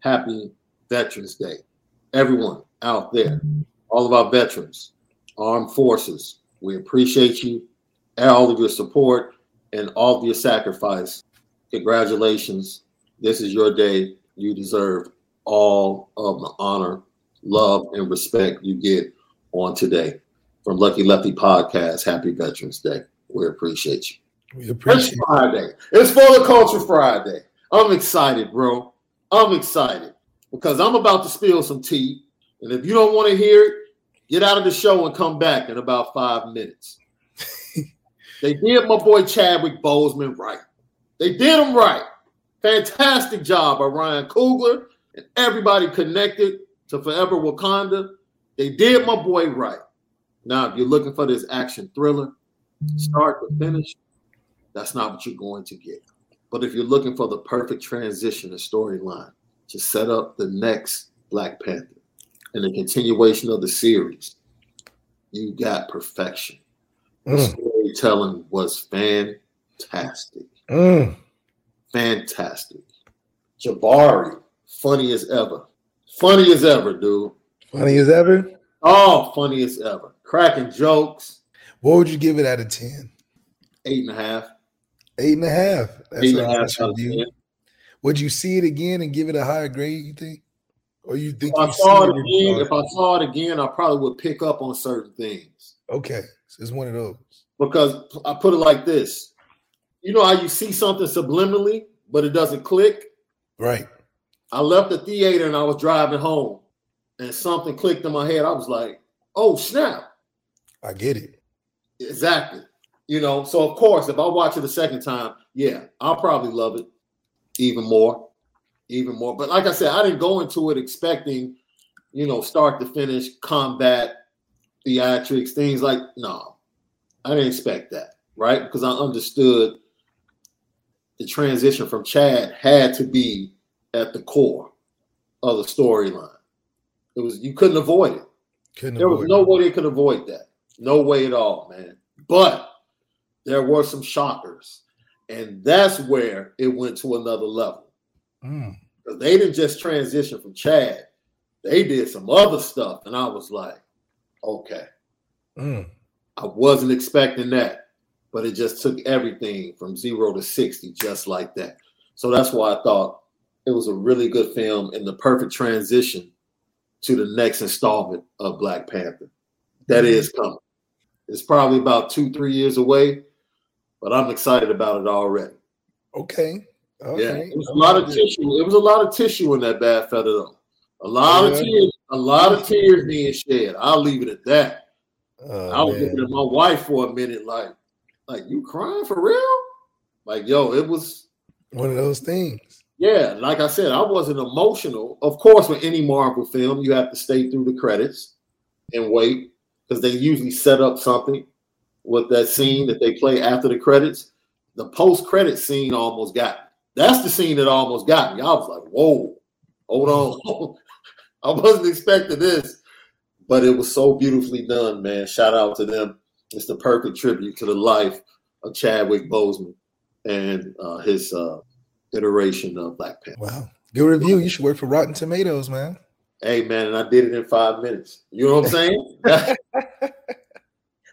happy Veterans Day. Everyone out there, all of our veterans, armed forces, we appreciate you, all of your support, and all of your sacrifice. Congratulations. This is your day. You deserve all of the honor, love, and respect you get on today. From Lucky Lefty Podcast, Happy Veterans Day. We appreciate you. We appreciate It's Friday. It's for the culture Friday. I'm excited, bro. I'm excited because I'm about to spill some tea. And if you don't want to hear it, get out of the show and come back in about five minutes. they did my boy Chadwick Boseman right. They did him right. Fantastic job by Ryan Coogler and everybody connected to Forever Wakanda. They did my boy right. Now, if you're looking for this action thriller, start to finish, that's not what you're going to get. But if you're looking for the perfect transition and storyline to set up the next Black Panther and the continuation of the series, you got perfection. The Mm. storytelling was fantastic. Mm. Fantastic. Jabari, funny as ever. Funny as ever, dude. Funny as ever. Oh, funny as ever. Cracking jokes. What would you give it out of 10? Eight and a half. Eight and a half. That's Eight and a half nice out of review. Would you see it again and give it a higher grade, you think? Or you think If I saw it again, if I saw it again, I probably would pick up on certain things. Okay. So it's one of those. Because I put it like this. You know how you see something subliminally, but it doesn't click? Right. I left the theater and I was driving home, and something clicked in my head. I was like, oh, snap. I get it. Exactly. You know, so of course, if I watch it a second time, yeah, I'll probably love it even more, even more. But like I said, I didn't go into it expecting, you know, start to finish combat, theatrics, things like no, I didn't expect that, right? Because I understood the transition from Chad had to be at the core of the storyline. It was you couldn't avoid it. Couldn't There was no it. way they could avoid that. No way at all, man. But there were some shockers. And that's where it went to another level. Mm. They didn't just transition from Chad, they did some other stuff. And I was like, okay, Mm. I wasn't expecting that. But it just took everything from zero to 60, just like that. So that's why I thought it was a really good film and the perfect transition to the next installment of Black Panther. That is coming. It's probably about two, three years away, but I'm excited about it already. Okay. Okay. Yeah, it was a lot of tissue. It was a lot of tissue in that bad feather, though. A lot of tears, a lot of tears being shed. I'll leave it at that. Oh, I was man. looking at my wife for a minute, like, like you crying for real? Like, yo, it was One of those things. yeah, like I said, I wasn't emotional. Of course, with any Marvel film, you have to stay through the credits and wait because they usually set up something with that scene that they play after the credits. The post-credit scene almost got me. That's the scene that almost got me. I was like, whoa, hold on. I wasn't expecting this, but it was so beautifully done, man. Shout out to them. It's the perfect tribute to the life of Chadwick Boseman and uh, his uh, iteration of Black Panther. Wow, good review. You should work for Rotten Tomatoes, man. Hey man, and I did it in five minutes. You know what I'm saying?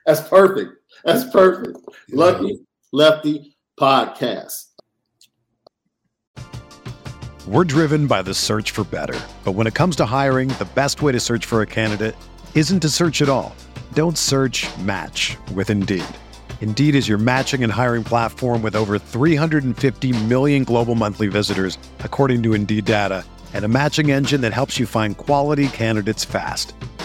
That's perfect. That's perfect. Lucky Lefty podcast. We're driven by the search for better. But when it comes to hiring, the best way to search for a candidate isn't to search at all. Don't search match with Indeed. Indeed is your matching and hiring platform with over 350 million global monthly visitors, according to Indeed data, and a matching engine that helps you find quality candidates fast.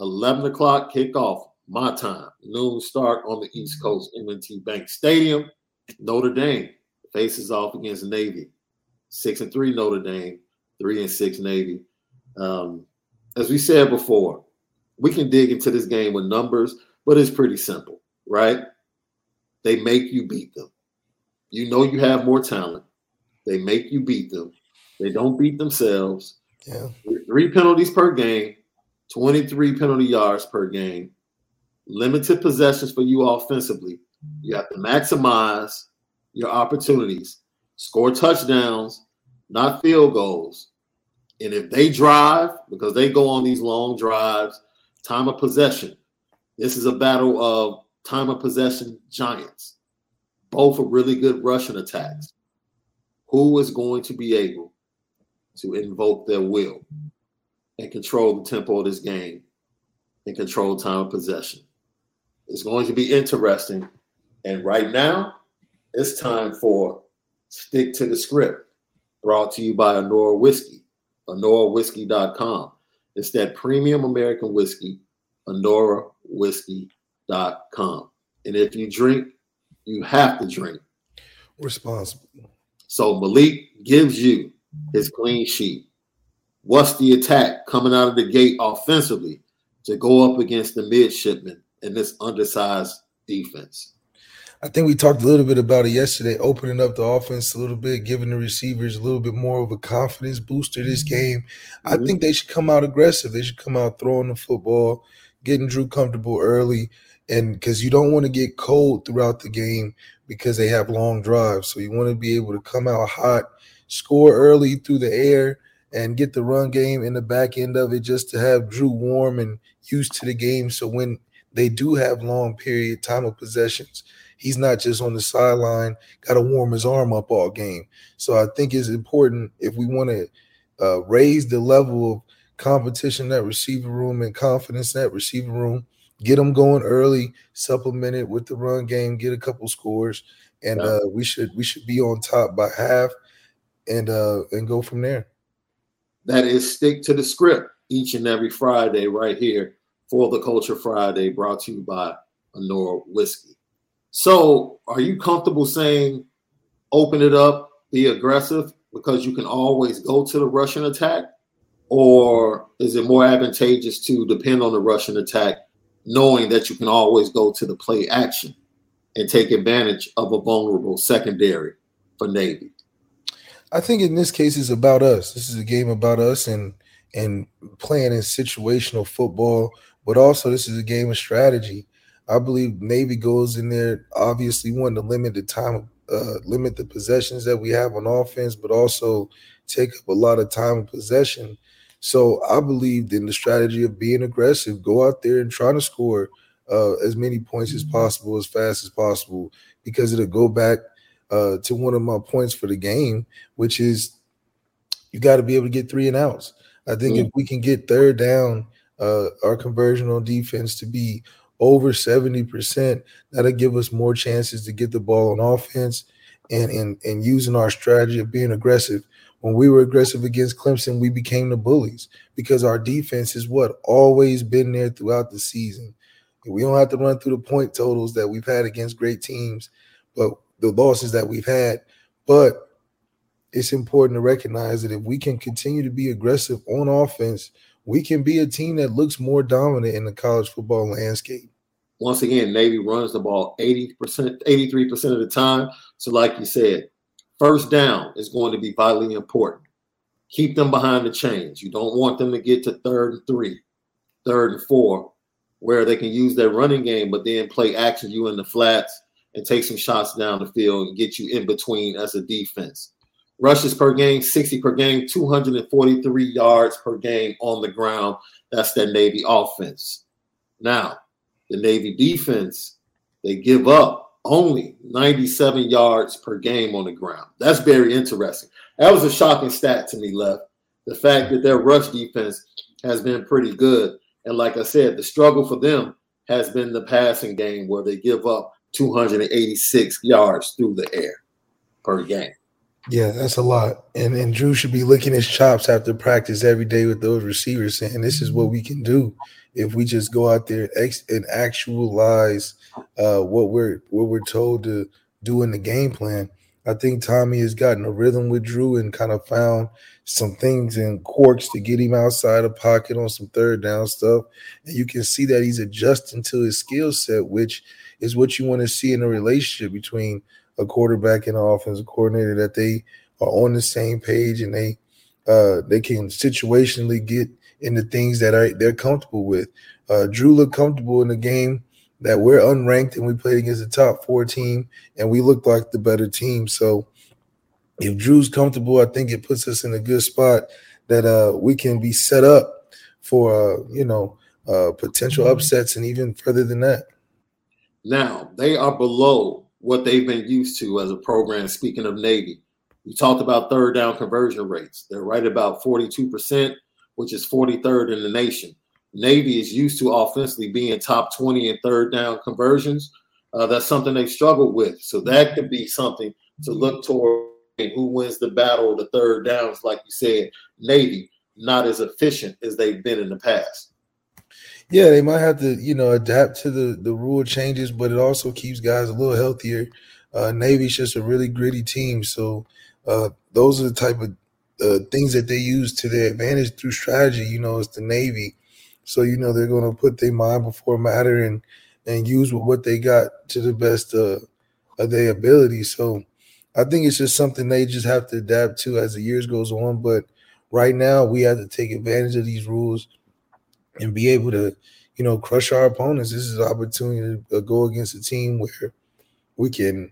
11 o'clock kickoff, my time. Noon start on the East Coast, M&T Bank Stadium. Notre Dame faces off against Navy. Six and three Notre Dame, three and six Navy. Um, as we said before, we can dig into this game with numbers, but it's pretty simple, right? They make you beat them. You know you have more talent. They make you beat them. They don't beat themselves. Yeah. Three penalties per game, 23 penalty yards per game, limited possessions for you offensively. You have to maximize your opportunities, score touchdowns, not field goals. And if they drive, because they go on these long drives, time of possession, this is a battle of time of possession giants. Both are really good rushing attacks. Who is going to be able to invoke their will and control the tempo of this game and control time of possession? It's going to be interesting. And right now, it's time for Stick to the Script, brought to you by Anora Whiskey, AnoraWhiskey.com. It's that premium American whiskey, AnoraWhiskey.com. And if you drink, you have to drink Responsible. So Malik gives you his clean sheet. What's the attack coming out of the gate offensively to go up against the midshipmen in this undersized defense? I think we talked a little bit about it yesterday, opening up the offense a little bit, giving the receivers a little bit more of a confidence booster this game. I Mhm. think they should come out aggressive. They should come out throwing the football, getting Drew comfortable early, and because you don't want to get cold throughout the game because they have long drives. So you want to be able to come out hot, score early through the air, and get the run game in the back end of it just to have Drew warm and used to the game. So when they do have long period time of possessions, he's not just on the sideline, got to warm his arm up all game. So I think it's important if we want to uh, raise the level of competition in that receiver room and confidence in that receiver room, get them going early, supplement it with the run game, get a couple scores, and uh, we should we should be on top by half, and uh, and go from there. That is stick to the script each and every Friday right here for the Culture Friday, brought to you by Honora Whiskey. So, are you comfortable saying open it up, be aggressive because you can always go to the rushing attack? Or is it more advantageous to depend on the rushing attack, knowing that you can always go to the play action and take advantage of a vulnerable secondary for Navy? I think in this case it's about us. This is a game about us, and and playing in situational football, but also this is a game of strategy. I believe Navy goes in there obviously wanting to limit the time, uh, limit the possessions that we have on offense, but also take up a lot of time of possession. So I believed in the strategy of being aggressive, go out there and try to score uh, as many points as possible, as fast as possible, because it'll go back uh, to one of my points for the game, which is you got to be able to get three and outs. I think mm-hmm. if we can get third down, uh, our conversion on defense to be over 70%, that'll give us more chances to get the ball on offense and, and, and using our strategy of being aggressive. When we were aggressive against Clemson, we became the bullies because our defense is what always been there throughout the season. We don't have to run through the point totals that we've had against great teams, but the losses that we've had. But it's important to recognize that if we can continue to be aggressive on offense, we can be a team that looks more dominant in the college football landscape. Once again, Navy runs the ball 80%, 83% of the time. So, like you said, first down is going to be vitally important. Keep them behind the chains. You don't want them to get to third and three, third and four, where they can use their running game, but then play action you in the flats and take some shots down the field and get you in between as a defense. Rushes per game, 60 per game, 243 yards per game on the ground. That's that Navy offense. Now, the Navy defense, they give up only 97 yards per game on the ground. That's very interesting. That was a shocking stat to me, left. The fact that their rush defense has been pretty good. And like I said, the struggle for them has been the passing game where they give up 286 yards through the air per game. Yeah, that's a lot. And and Drew should be licking his chops after practice every day with those receivers, saying this is what we can do if we just go out there and, actualize uh, what we're what we're told to do in the game plan. I think Tommy has gotten a rhythm with Drew and kind of found some things and quirks to get him outside the pocket on some third down stuff. And you can see that he's adjusting to his skill set, which is what you want to see in a relationship between a quarterback and an offensive coordinator that they are on the same page and they uh, they can situationally get into things that are they're comfortable with. Uh, Drew looked comfortable in the game that we're unranked and we played against the top four team and we looked like the better team. So if Drew's comfortable, I think it puts us in a good spot that uh, we can be set up for uh, you know uh, potential mm-hmm. upsets and even further than that. Now they are below what they've been used to as a program. Speaking of Navy, we talked about third down conversion rates. They're right about 42%, which is 43rd in the nation. Navy is used to offensively being top 20 in third down conversions. Uh, that's something they've struggled with. So that could be something to look toward who wins the battle of the third downs, like you said, Navy, not as efficient as they've been in the past yeah, they might have to, you know, adapt to the the rule changes, but it also keeps guys a little healthier. Uh, Navy's just a really gritty team, so uh, those are the type of uh, things that they use to their advantage through strategy. You know, it's the Navy, so you know they're going to put their mind before matter and and use what they got to the best uh, of their ability. So I think it's just something they just have to adapt to as the years goes on. But right now, we have to take advantage of these rules and be able to, you know, crush our opponents. This is an opportunity to go against a team where we can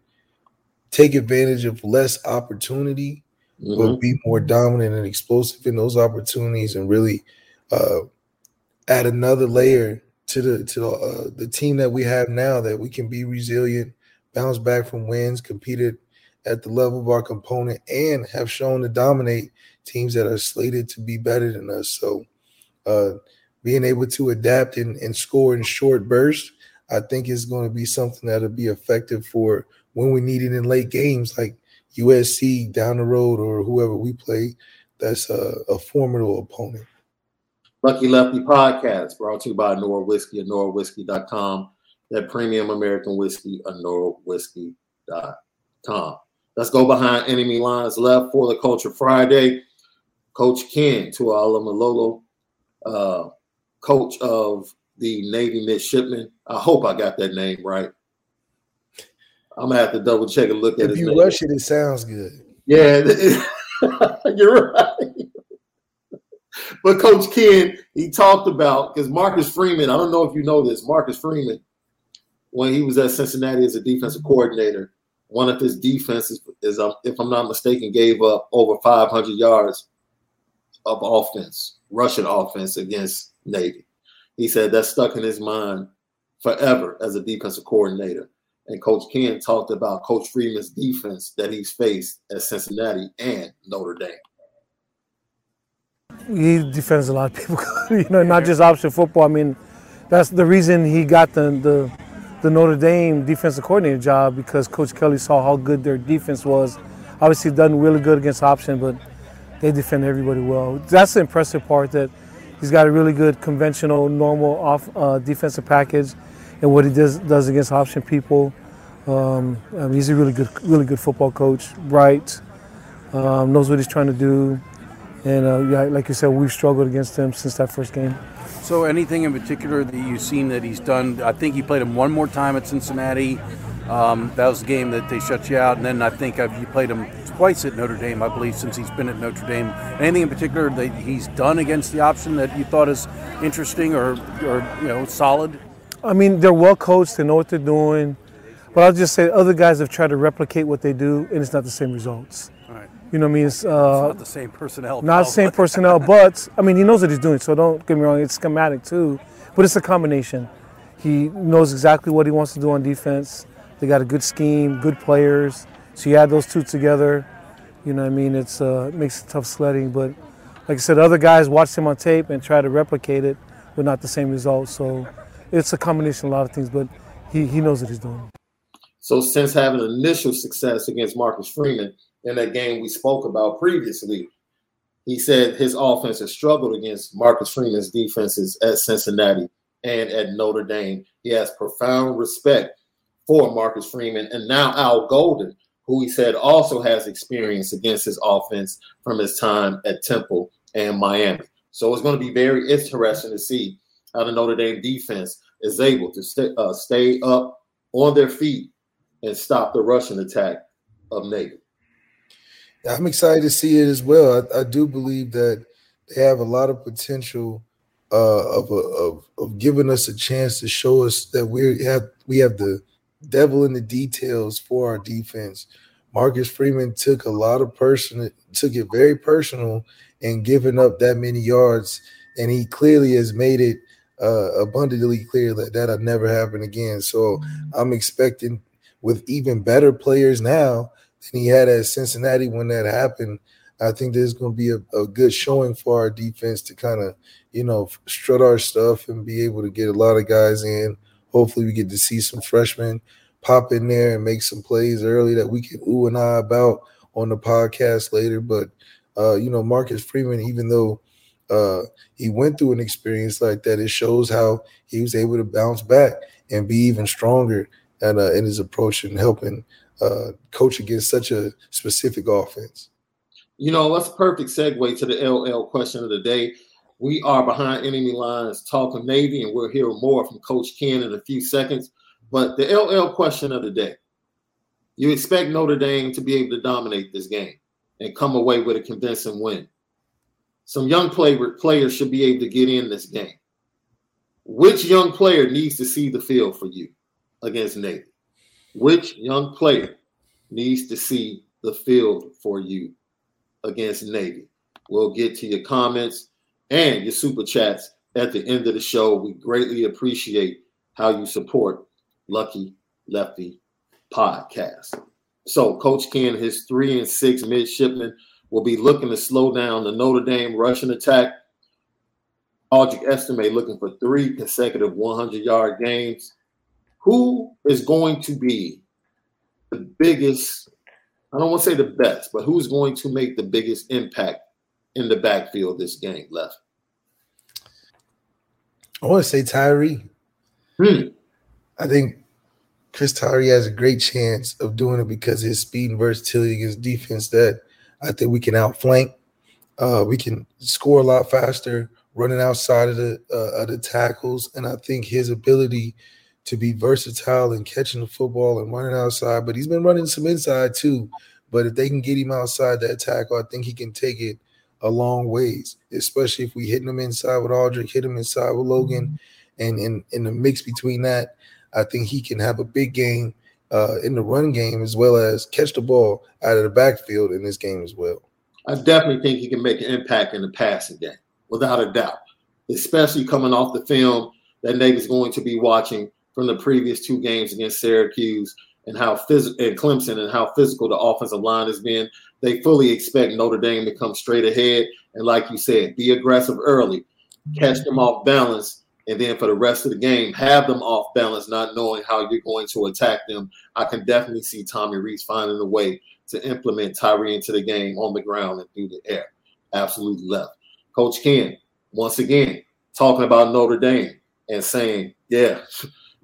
take advantage of less opportunity, mm-hmm. but be more dominant and explosive in those opportunities, and really uh, add another layer to the to the, uh, the team that we have now. That we can be resilient, bounce back from wins, competed at the level of our component, and have shown to dominate teams that are slated to be better than us. So. Uh, being able to adapt and, and score in short bursts, I think is going to be something that'll be effective for when we need it in late games like USC down the road or whoever we play. That's a, a formidable opponent. Lucky Lefty podcast brought to you by Nora Whiskey at NoraWhiskey.com. That premium American whiskey at NoraWhiskey.com. Let's go behind enemy lines left for the Culture Friday. Coach Ken Niumatalolo. Uh, coach of the Navy midshipmen. I hope I got that name right. I'm gonna have to double check and look if at it. If you rush it, it sounds good. Yeah, you're right. but Coach Ken, he talked about because Marcus Freeman. I don't know if you know this. Marcus Freeman, when he was at Cincinnati as a defensive coordinator, one of his defenses is, um, if I'm not mistaken, gave up over 500 yards of offense, rushing offense against Navy. He said that stuck in his mind forever as a defensive coordinator. And Coach Ken talked about Coach Freeman's defense that he's faced at Cincinnati and Notre Dame. He defends a lot of people, you know, not just option football. I mean, that's the reason he got the, the the Notre Dame defensive coordinator job because Coach Kelly saw how good their defense was. Obviously, done really good against option, but they defend everybody well. That's the impressive part that he's got a really good conventional, normal off uh, defensive package, and what he does does against option people. Um, I mean, he's a really good, really good football coach. Bright, um, knows what he's trying to do, and uh, yeah, like you said, we've struggled against him since that first game. So, anything in particular that you've seen that he's done? I think he played him one more time at Cincinnati. Um, that was the game that they shut you out, and then I think I've, you played him twice at Notre Dame, I believe, since he's been at Notre Dame. Anything in particular that he's done against the option that you thought is interesting or, or you know, solid? I mean, they're well coached. They know what they're doing. But I'll just say other guys have tried to replicate what they do, and it's not the same results. You know what I mean? It's, uh, it's not the same personnel. Not the same personnel, but I mean, he knows what he's doing. So don't get me wrong; it's schematic too, but it's a combination. He knows exactly what he wants to do on defense. They got a good scheme, good players. So you add those two together, you know what I mean? It's uh, it makes it tough sledding. But like I said, other guys watch him on tape and try to replicate it, but not the same results. So it's a combination of a lot of things. But he he knows what he's doing. So since having initial success against Marcus Freeman in that game we spoke about previously, he said his offense has struggled against Marcus Freeman's defenses at Cincinnati and at Notre Dame. He has profound respect for Marcus Freeman and now Al Golden, who he said also has experience against his offense from his time at Temple and Miami. So it's going to be very interesting to see how the Notre Dame defense is able to stay, uh, stay up on their feet and stop the rushing attack of Navy. I'm excited to see it as well. I, I do believe that they have a lot of potential uh, of, a, of of giving us a chance to show us that we have we have the devil in the details for our defense. Marcus Freeman took a lot of person took it very personal, and giving up that many yards, and he clearly has made it uh, abundantly clear that that'll never happen again. So I'm expecting with even better players now than he had at Cincinnati when that happened. I think there's going to be a, a good showing for our defense to kind of, you know, strut our stuff and be able to get a lot of guys in. Hopefully, we get to see some freshmen pop in there and make some plays early that we can ooh and ah about on the podcast later. But, uh, you know, Marcus Freeman, even though uh, he went through an experience like that, it shows how he was able to bounce back and be even stronger and uh, in his approach and helping uh, coach against such a specific offense. You know, that's a perfect segue to the LL question of the day. We are behind enemy lines talking Navy, and we'll hear more from Coach Ken in a few seconds. But the LL question of the day you expect Notre Dame to be able to dominate this game and come away with a convincing win. Some young play- players should be able to get in this game. Which young player needs to see the field for you? against Navy? Which young player needs to see the field for you against Navy? We'll get to your comments and your super chats at the end of the show. We greatly appreciate how you support Lucky Lefty podcast. So, Coach Ken, his three and six midshipmen will be looking to slow down the Notre Dame rushing attack. Audric Estime looking for three consecutive 100 yard games who is going to be the biggest? I don't want to say the best, but who's going to make the biggest impact in the backfield this game left? I want to say Tyree. Hmm. I think Chris Tyree has a great chance of doing it because his speed and versatility against defense that I think we can outflank. Uh, we can score a lot faster, running outside of the uh, of the tackles, and I think his ability to be versatile and catching the football and running outside, but he's been running some inside too. But if they can get him outside that tackle, I think he can take it a long ways, especially if we hit him inside with Audric, hit him inside with Logan, and in in the mix between that, I think he can have a big game uh, in the run game as well as catch the ball out of the backfield in this game as well. I definitely think he can make an impact in the passing game, without a doubt, especially coming off the film that Navy's going to be watching from the previous two games against Syracuse and how physical and Clemson and how physical the offensive line has been. They fully expect Notre Dame to come straight ahead and, like you said, be aggressive early, catch them off balance, and then for the rest of the game, have them off balance, not knowing how you're going to attack them. I can definitely see Tommy Rees finding a way to implement Tyree into the game on the ground and through the air. Absolutely left. Coach Ken, once again, talking about Notre Dame and saying, yeah,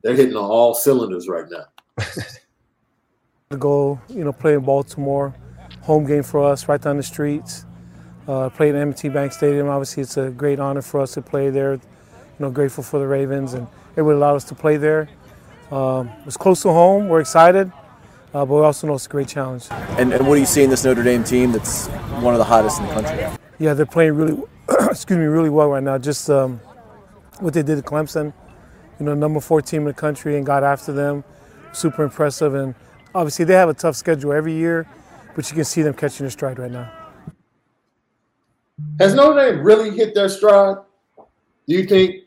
they're hitting on all cylinders right now. to go, you know, play in Baltimore, home game for us, right down the streets. Uh, played at M&T Bank Stadium. Obviously, it's a great honor for us to play there. You know, grateful for the Ravens, and it would allow us to play there. Um, it's close to home. We're excited, uh, but we also know it's a great challenge. And, and what do you see in this Notre Dame team that's one of the hottest in the country? Yeah, they're playing really, excuse me, really well right now. Just um, what they did to Clemson, you know, number four team in the country, and got after them. Super impressive, and obviously they have a tough schedule every year, but you can see them catching their stride right now. Has Notre Dame really hit their stride? Do you think?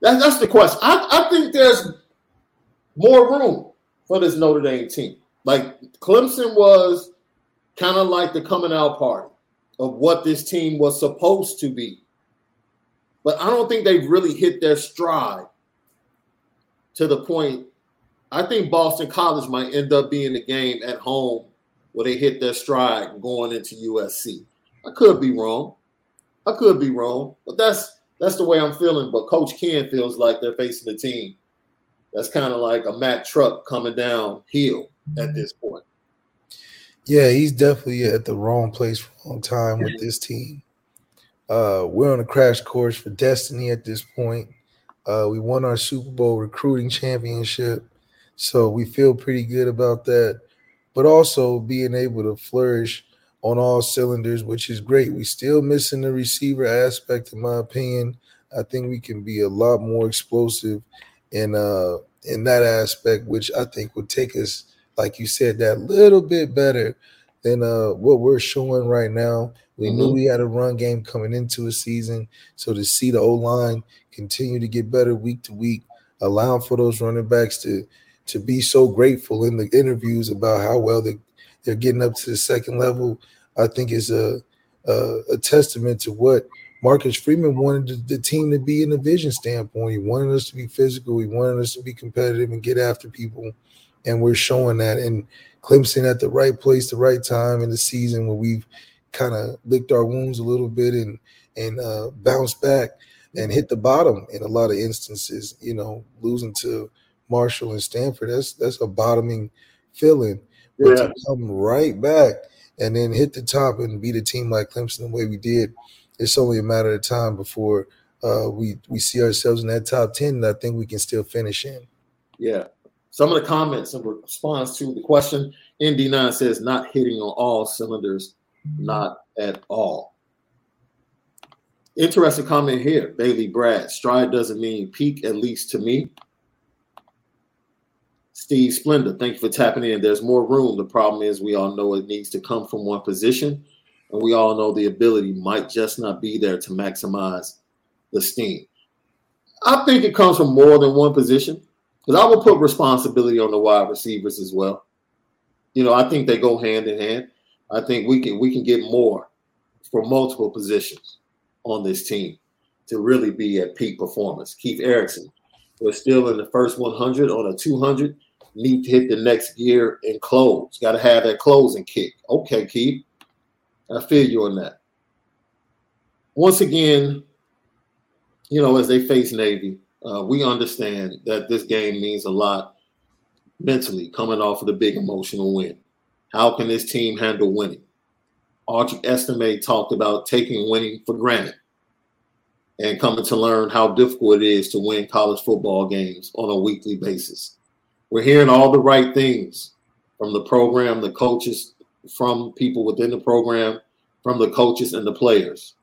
That, that's the question. I, I think there's more room for this Notre Dame team. Like Clemson was kind of like the coming out party of what this team was supposed to be. But I don't think they've really hit their stride to the point I think Boston College might end up being the game at home where they hit their stride going into USC. I could be wrong. I could be wrong, but that's that's the way I'm feeling. But Coach Ken feels like they're facing a team that's kind of like a Mack truck coming down hill at this point. Yeah, he's definitely at the wrong place, wrong time with this team. Uh, we're on a crash course for destiny at this point. Uh, we won our Super Bowl recruiting championship. So we feel pretty good about that. But also being able to flourish on all cylinders, which is great. We still missing the receiver aspect, in my opinion. I think we can be a lot more explosive in uh in that aspect, which I think would take us, like you said, that little bit better than uh what we're showing right now. We mm-hmm. knew we had a run game coming into a season. So to see the O line continue to get better week to week, allowing for those running backs to to be so grateful in the interviews about how well they, they're getting up to the second level, I think is a, a, a testament to what Marcus Freeman wanted the, the team to be in a vision standpoint. He wanted us to be physical. He wanted us to be competitive and get after people. And we're showing that. And Clemson at the right place, the right time in the season where we've kind of licked our wounds a little bit and and uh, bounced back and hit the bottom in a lot of instances. You know, losing to Marshall and Stanford, that's that's a bottoming feeling. But yeah. to come right back and then hit the top and beat a team like Clemson the way we did, it's only a matter of time before uh, we we see ourselves in that top ten. And I think we can still finish in. Yeah. Some of the comments in response to the question, ND9 says not hitting on all cylinders, not at all. Interesting comment here. Bailey Brad, stride doesn't mean peak, at least to me. Steve Splendor, thank you for tapping in. There's more room. The problem is we all know it needs to come from one position, and we all know the ability might just not be there to maximize the steam. I think it comes from more than one position because I will put responsibility on the wide receivers as well. You know, I think they go hand in hand. I think we can we can get more for multiple positions on this team to really be at peak performance. Keith Erickson was still in the first 100 on a 200 need to hit the next gear and close. Got to have that closing kick. Okay, Keith. I feel you on that. Once again, you know, as they face Navy, uh, we understand that this game means a lot mentally coming off of the big emotional win. How can this team handle winning? Audric Estime talked about taking winning for granted and coming to learn how difficult it is to win college football games on a weekly basis we're hearing all the right things from the program, the coaches, from people within the program, from the coaches and the players.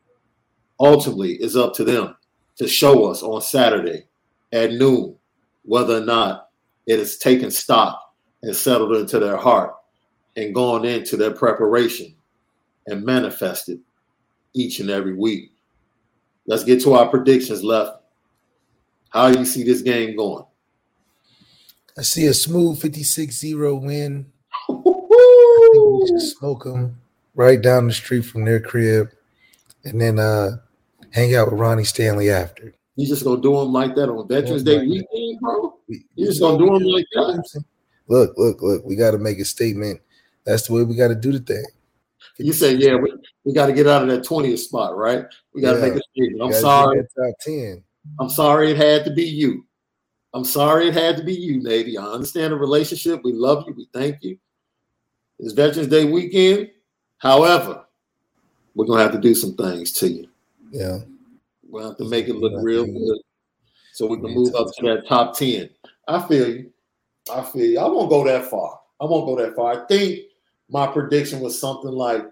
Ultimately, it's up to them to show us on Saturday at noon whether or not it has taken stock and settled into their heart and gone into their preparation and manifested each and every week. Let's get to our predictions left. How do you see this game going? I see a smooth 56-0 win. I think we should smoke them right down the street from their crib and then uh hang out with Ronnie Stanley after. You just gonna do them like that on Veterans Day weekend, bro? You just gonna do them like that? Look, look, look. We got to make a statement. That's the way we got to do the thing. You say, yeah, we, we got to get out of that 20th spot, right? We got to Yeah. make a statement. I'm sorry. Top ten. I'm sorry it had to be you. I'm sorry it had to be you, Navy. I understand the relationship. We love you. We thank you. It's Veterans Day weekend. However, we're gonna have to do some things to you. Yeah. We'll have to make it look real good so we can move up to that top 10. I feel you. I feel you. I won't go that far. I won't go that far. I think my prediction was something like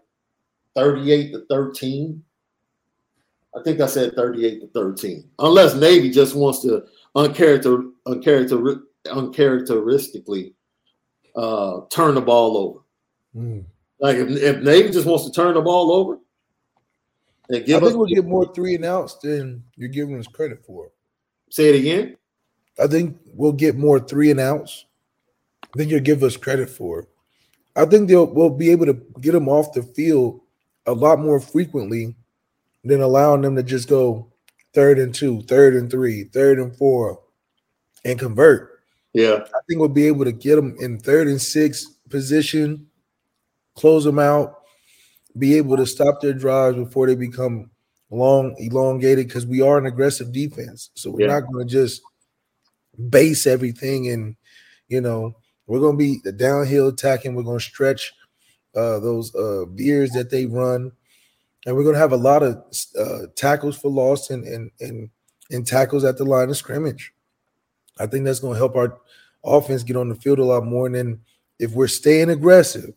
38 to 13. I think I said 38 to 13. Unless Navy just wants to uncharacter, uncharacter, uncharacteristically uh, turn the ball over. Mm. Like if, if Navy just wants to turn the ball over I think we'll get more three and outs than you're giving us credit for. say it again. I think we'll get more three and outs than you'll give us credit for. I think they'll we'll be able to get them off the field a lot more frequently than allowing them to just go third and two, third and three, third and four, and convert. Yeah. I think we'll be able to get them in third and six position, close them out, be able to stop their drives before they become long, elongated, because we are an aggressive defense. So we're Yeah. not going to just base everything and, you know, we're going to be the downhill attacking. We're going to stretch uh, those uh, veers that they run. And we're going to have a lot of uh, tackles for loss and, and, and, and tackles at the line of scrimmage. I think that's going to help our offense get on the field a lot more. And then if we're staying aggressive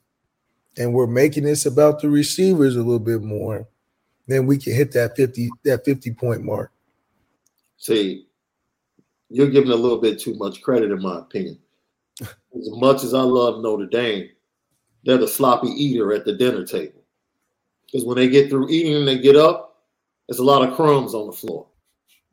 and we're making this about the receivers a little bit more, then we can hit that 50 that 50 point mark. See, you're giving a little bit too much credit, in my opinion. As much as I love Notre Dame, they're the sloppy eater at the dinner table. Because when they get through eating and they get up, there's a lot of crumbs on the floor.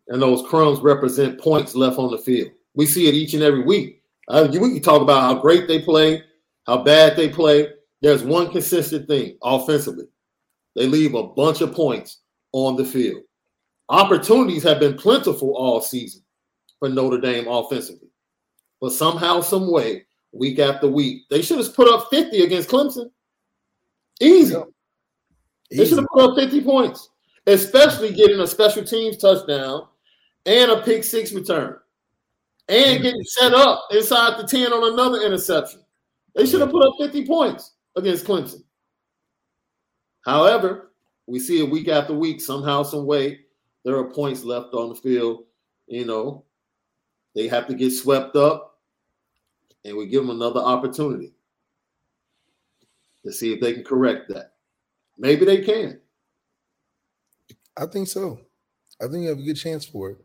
And those crumbs represent points left on the field. We see it each and every week. Uh, we can talk about how great they play, how bad they play. There's one consistent thing offensively. They leave a bunch of points on the field. Opportunities have been plentiful all season for Notre Dame offensively. But somehow, some way, week after week, they should have put up 50 against Clemson. Easy. They should have put up 50 points, especially getting a special teams touchdown and a pick six return and getting set up inside the 10 on another interception. They should have put up 50 points against Clemson. However, we see it week after week, somehow, some way, there are points left on the field. You know, they have to get swept up, and we give them another opportunity to see if they can correct that. Maybe they can. I think so. I think you have a good chance for it.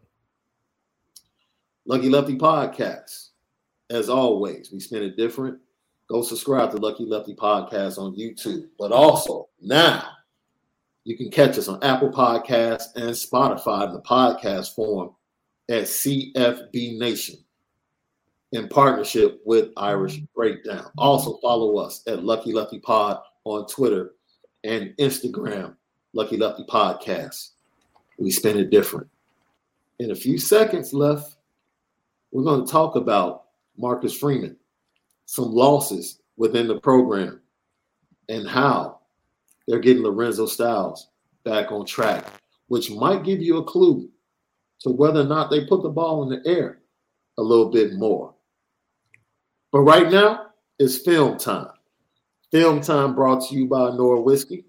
Lucky Lefty Podcast. As always, we spin it different. Go subscribe to Lucky Lefty Podcast on YouTube. But also now you can catch us on Apple Podcasts and Spotify in the podcast form at CFB Nation in partnership with Irish Breakdown. Also follow us at Lucky Lefty Pod on Twitter and Instagram, Lucky Lefty Podcast. We spin it different. In a few seconds left, we're going to talk about Marcus Freeman, some losses within the program, and how they're getting Lorenzo Styles back on track, which might give you a clue to whether or not they put the ball in the air a little bit more. But right now, it's film time. Film time brought to you by Nora Whiskey.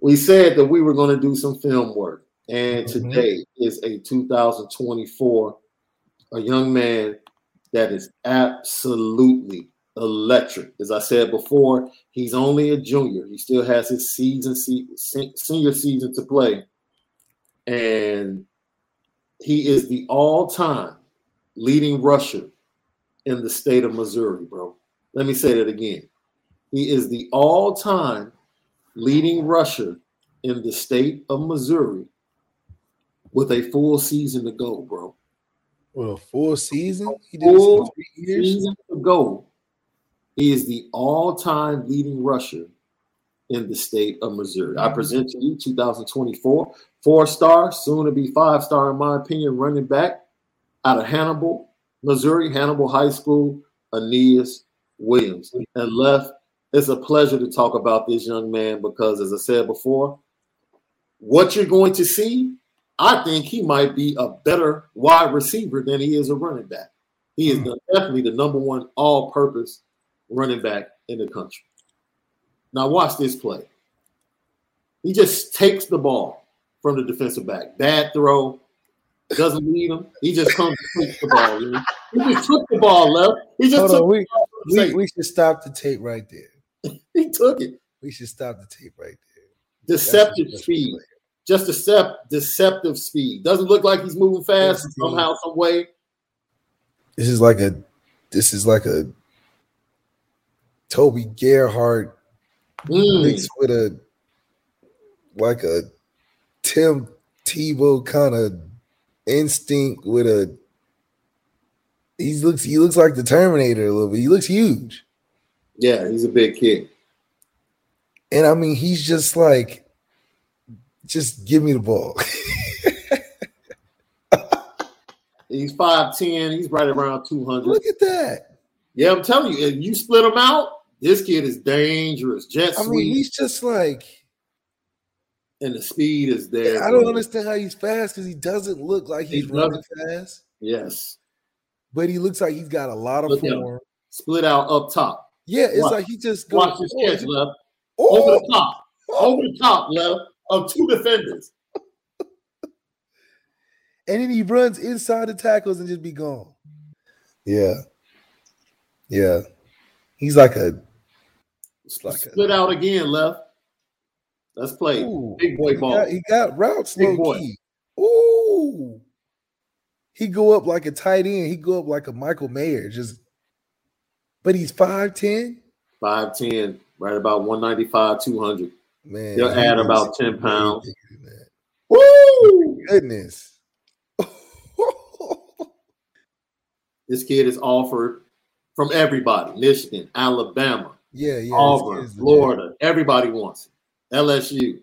We said that we were going to do some film work, and Mhm. today is a 2024 a young man that is absolutely electric. As I said before, he's only a junior. He still has his season, senior season to play, and he is the all-time leading rusher in the state of Missouri, bro. Let me say that again. He is the all-time leading rusher in the state of Missouri with a full season to go, bro. With a full season? He did full season to go. He is the all-time leading rusher in the state of Missouri. I present to you 2024 four-star, soon to be five-star in my opinion, running back out of Hannibal, Missouri, Hannibal High School, Aneyas Williams. And left, it's a pleasure to talk about this young man because, as I said before, what you're going to see, I think he might be a better wide receiver than he is a running back. He is mm. definitely the number one all-purpose running back in the country. Now watch this play. He just takes the ball from the defensive back. Bad throw, doesn't need him. He just comes and takes the ball. He just took the ball left. He just Hold took on, we, we, we, should stop the tape right there. he took it. We should stop the tape right there. Deceptive speed. Player. Just decept, deceptive speed. Doesn't look like he's moving fast somehow, some way. This is like a this is like a Toby Gerhart mm. mixed with a like a Tim Tebow kind of instinct with a he looks he looks like the Terminator a little bit. He looks huge. Yeah, he's a big kid. And I mean, he's just like, just give me the ball. he's 5'10, he's right around 200. Look at that. Yeah, I'm telling you, if you split him out, this kid is dangerous. Jet I mean, he's just like, and the speed is there. I don't understand how he's fast because he doesn't look like he's he running fast. Yes, but he looks like he's got a lot of look form. Split out up top. Yeah, it's watch, like he just goes watch his catch left oh, over the top, oh. over the top left of two defenders. and then he runs inside the tackles and just be gone. Yeah, yeah. He's like a it's like split a, out again, left. Let's play. Ooh, Big boy ball. He got, he got routes Big low boy. key. Ooh. He go up like a tight end. He go up like a Michael Mayer. Just but he's 5'10. 5'10, right about 195, 200. Man, he'll add about 10 pounds. Woo! Goodness. this kid is offered from everybody Michigan, Alabama, yeah, yeah, Auburn, Florida. Everybody wants it. LSU.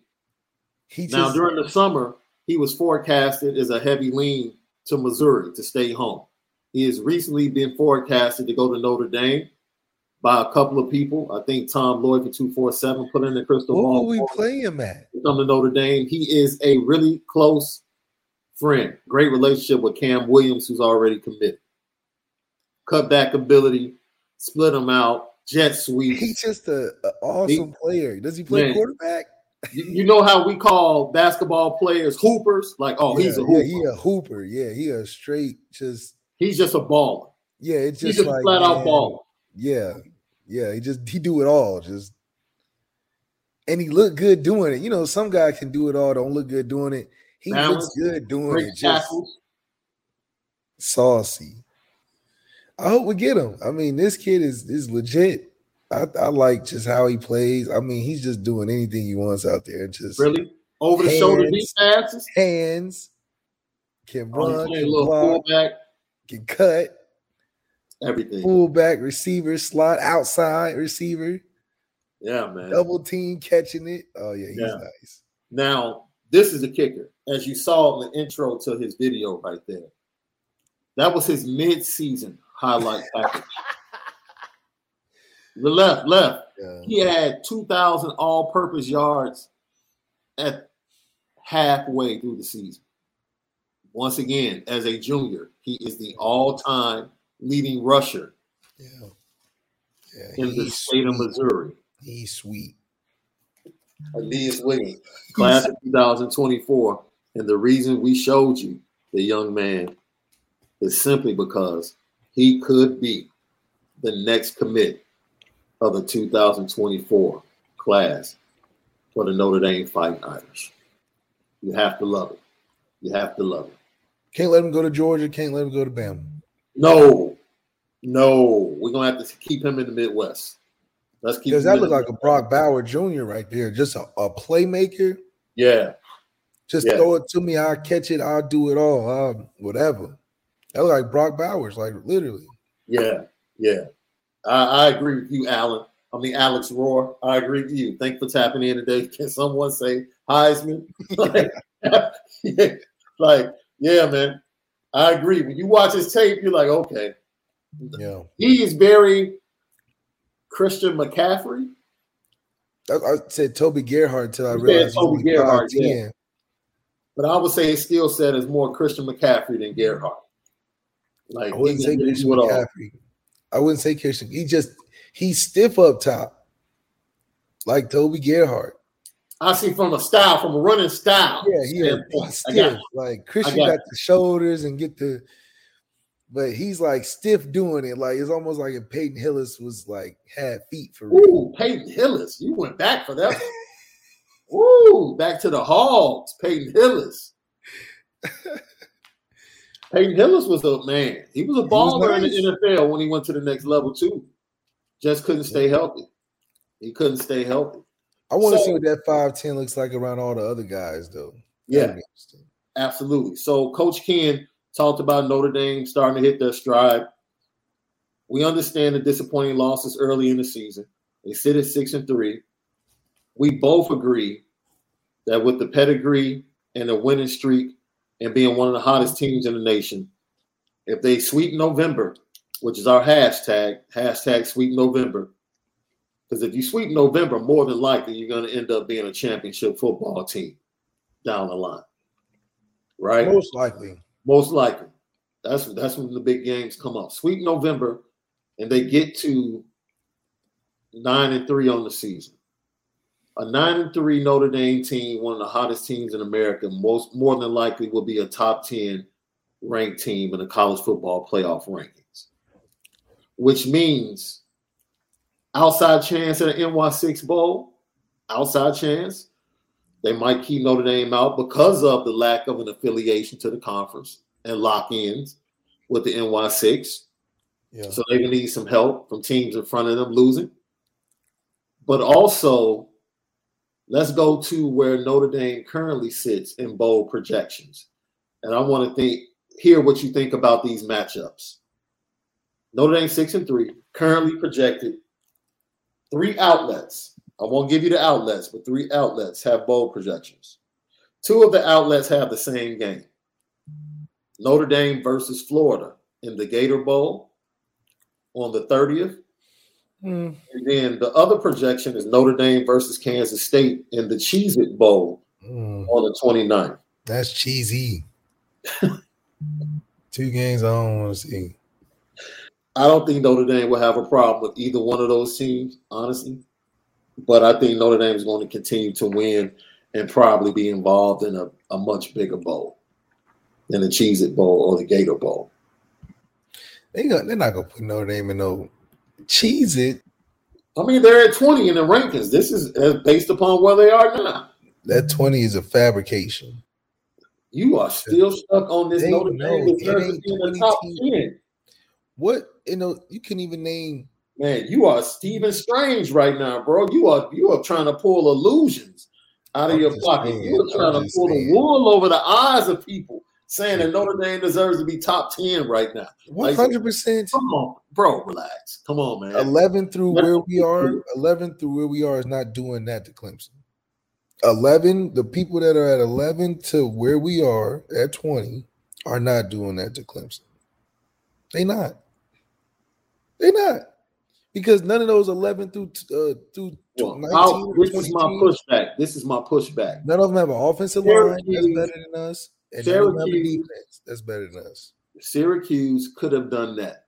He now, during the summer, he was forecasted as a heavy lean to Missouri to stay home. He has recently been forecasted to go to Notre Dame by a couple of people. I think Tom Loy for 247 put in the crystal what ball. What we playing him at? Come to Notre Dame. He is a really close friend. Great relationship with Cam Williams, who's already committed cutback ability, split them out, jet sweep. He's just an awesome he, player. Does he play man, quarterback? You know how we call basketball players hoopers? Like, oh, yeah, he's a hooper. Yeah, he a hooper. Yeah, he a straight just. He's just a baller. Yeah, it's just, he's just like, flat man, out baller. Yeah, yeah. He just he do it all. Just and he looked good doing it. You know, some guy can do it all, don't look good doing it. He Balance, looks good doing it. Just saucy. I hope we get him. I mean, this kid is is legit. I, I like just how he plays. I mean, he's just doing anything he wants out there. Just really over the shoulder deep passes, hands can oh, run, can block, can cut, everything. Fullback, receiver, slot, outside receiver. Yeah, man. Double team catching it. Oh yeah, he's yeah. nice. Now this is a kicker, as you saw in the intro to his video right there. That was his mid-season highlight package. the left, left. Yeah. He had 2,000 all purpose yards at halfway through the season. Once again, as a junior, he is the all time leading rusher yeah. Yeah, in the state sweet. of Missouri. He's sweet. Aneyas Williams, class of 2024. And the reason we showed you the young man is simply because he could be the next commit of the 2024 class for the Notre Dame Fighting Irish. You have to love it. You have to love it. Can't let him go to Georgia. Can't let him go to Bama. No, no, we're gonna have to keep him in the Midwest. Let's keep. Because that look like a Brock Bowers Jr. right there, just a, a playmaker. Yeah, just yeah. throw it to me. I'll catch it. I'll do it all. Um, whatever. That look like Brock Bowers, like literally. Yeah, yeah. I, I agree with you, Alan. I mean, Alex Rohr. I agree with you. Thanks for tapping in today. Can someone say Heisman? like, yeah, like, yeah, man. I agree. When you watch his tape, you're like, okay. Yeah. He is very Christian McCaffrey. I, I said Toby Gerhart until I realized Toby Gerhart, yeah. But I would say his skill set is more Christian McCaffrey than Gerhart. Like I wouldn't say Christian all. Uh, McCaffrey. I wouldn't say Christian. He just he's stiff up top, like Toby Gerhart. I see from a style, from a running style. Yeah, he is standpoint. he's stiff. Like Christian got got the shoulders and get the, but he's like stiff doing it. Like it's almost like if Peyton Hillis was like had feet for real. Ooh, Peyton Hillis. You went back for that. Ooh, back to the Hogs. Peyton Hillis. Peyton Hillis was a man. He was a baller nice. in the NFL when he went to the next level too. Just couldn't stay healthy. He couldn't stay healthy. I want to So- see what that five ten looks like around all the other guys though. Yeah. That'd be. Absolutely. So Coach Ken talked about Notre Dame starting to hit their stride. We understand the disappointing losses early in the season. They sit at six and three. We both agree that with the pedigree and the winning streak and being one of the hottest teams in the nation, if they sweep November, which is our hashtag, hashtag sweep November, because if you sweep November, more than likely you're going to end up being a championship football team down the line. Right? Most likely. Most likely. That's that's when the big games come up. Sweet November, and they get to nine and three on the season. A nine and three Notre Dame team, one of the hottest teams in America, most more than likely will be a top 10 ranked team in the college football playoff rankings. Which means outside chance at an NY6 bowl, outside chance. They might keep Notre Dame out because of the lack of an affiliation to the conference and lock-ins with the NY6. Yeah. So they're gonna need some help from teams in front of them losing. But also, let's go to where Notre Dame currently sits in bowl projections. And I want to think, hear what you think about these matchups. Notre Dame six and three, currently projected. Three outlets. I won't give you the outlets, but three outlets have bold projections. Two of the outlets have the same game. Notre Dame versus Florida in the Gator Bowl on the 30th. Hmm. And then the other projection is Notre Dame versus Kansas State in the Cheez It Bowl Hmm. on the 29th. That's cheesy. Two games I don't want to see. I don't think Notre Dame will have a problem with either one of those teams, honestly. But I think Notre Dame is going to continue to win and probably be involved in a, a much bigger bowl than the Cheez It Bowl or the Gator Bowl. They got, they're not gonna put Notre Dame in no cheese it. I mean, they're at 20 in the rankings. This is uh, based upon where they are now. That 20 is a fabrication. You are still stuck on this They Notre know Dame it ain't in the top 10. What you know, you can even name Man, you are Stephen Strange right now, bro. You are you are trying to pull illusions out of I'm your pocket. saying, You are trying I'm to pull the wool over the eyes of people, saying that Notre Dame deserves to be top 10 right now. 100% Come on, bro, relax. Come on, man. 11 through where we are, 11 through where we are is not doing that to Clemson. 11, the people that are at 11 to where we are at 20 are not doing that to Clemson. They not. They not. Because none of those 11 through uh, through Well, 19 I'll- this is my pushback. This is my pushback. None of them have an offensive line that's better than us. And none of them have a Syracuse- defense that's better than us. Syracuse could have done that,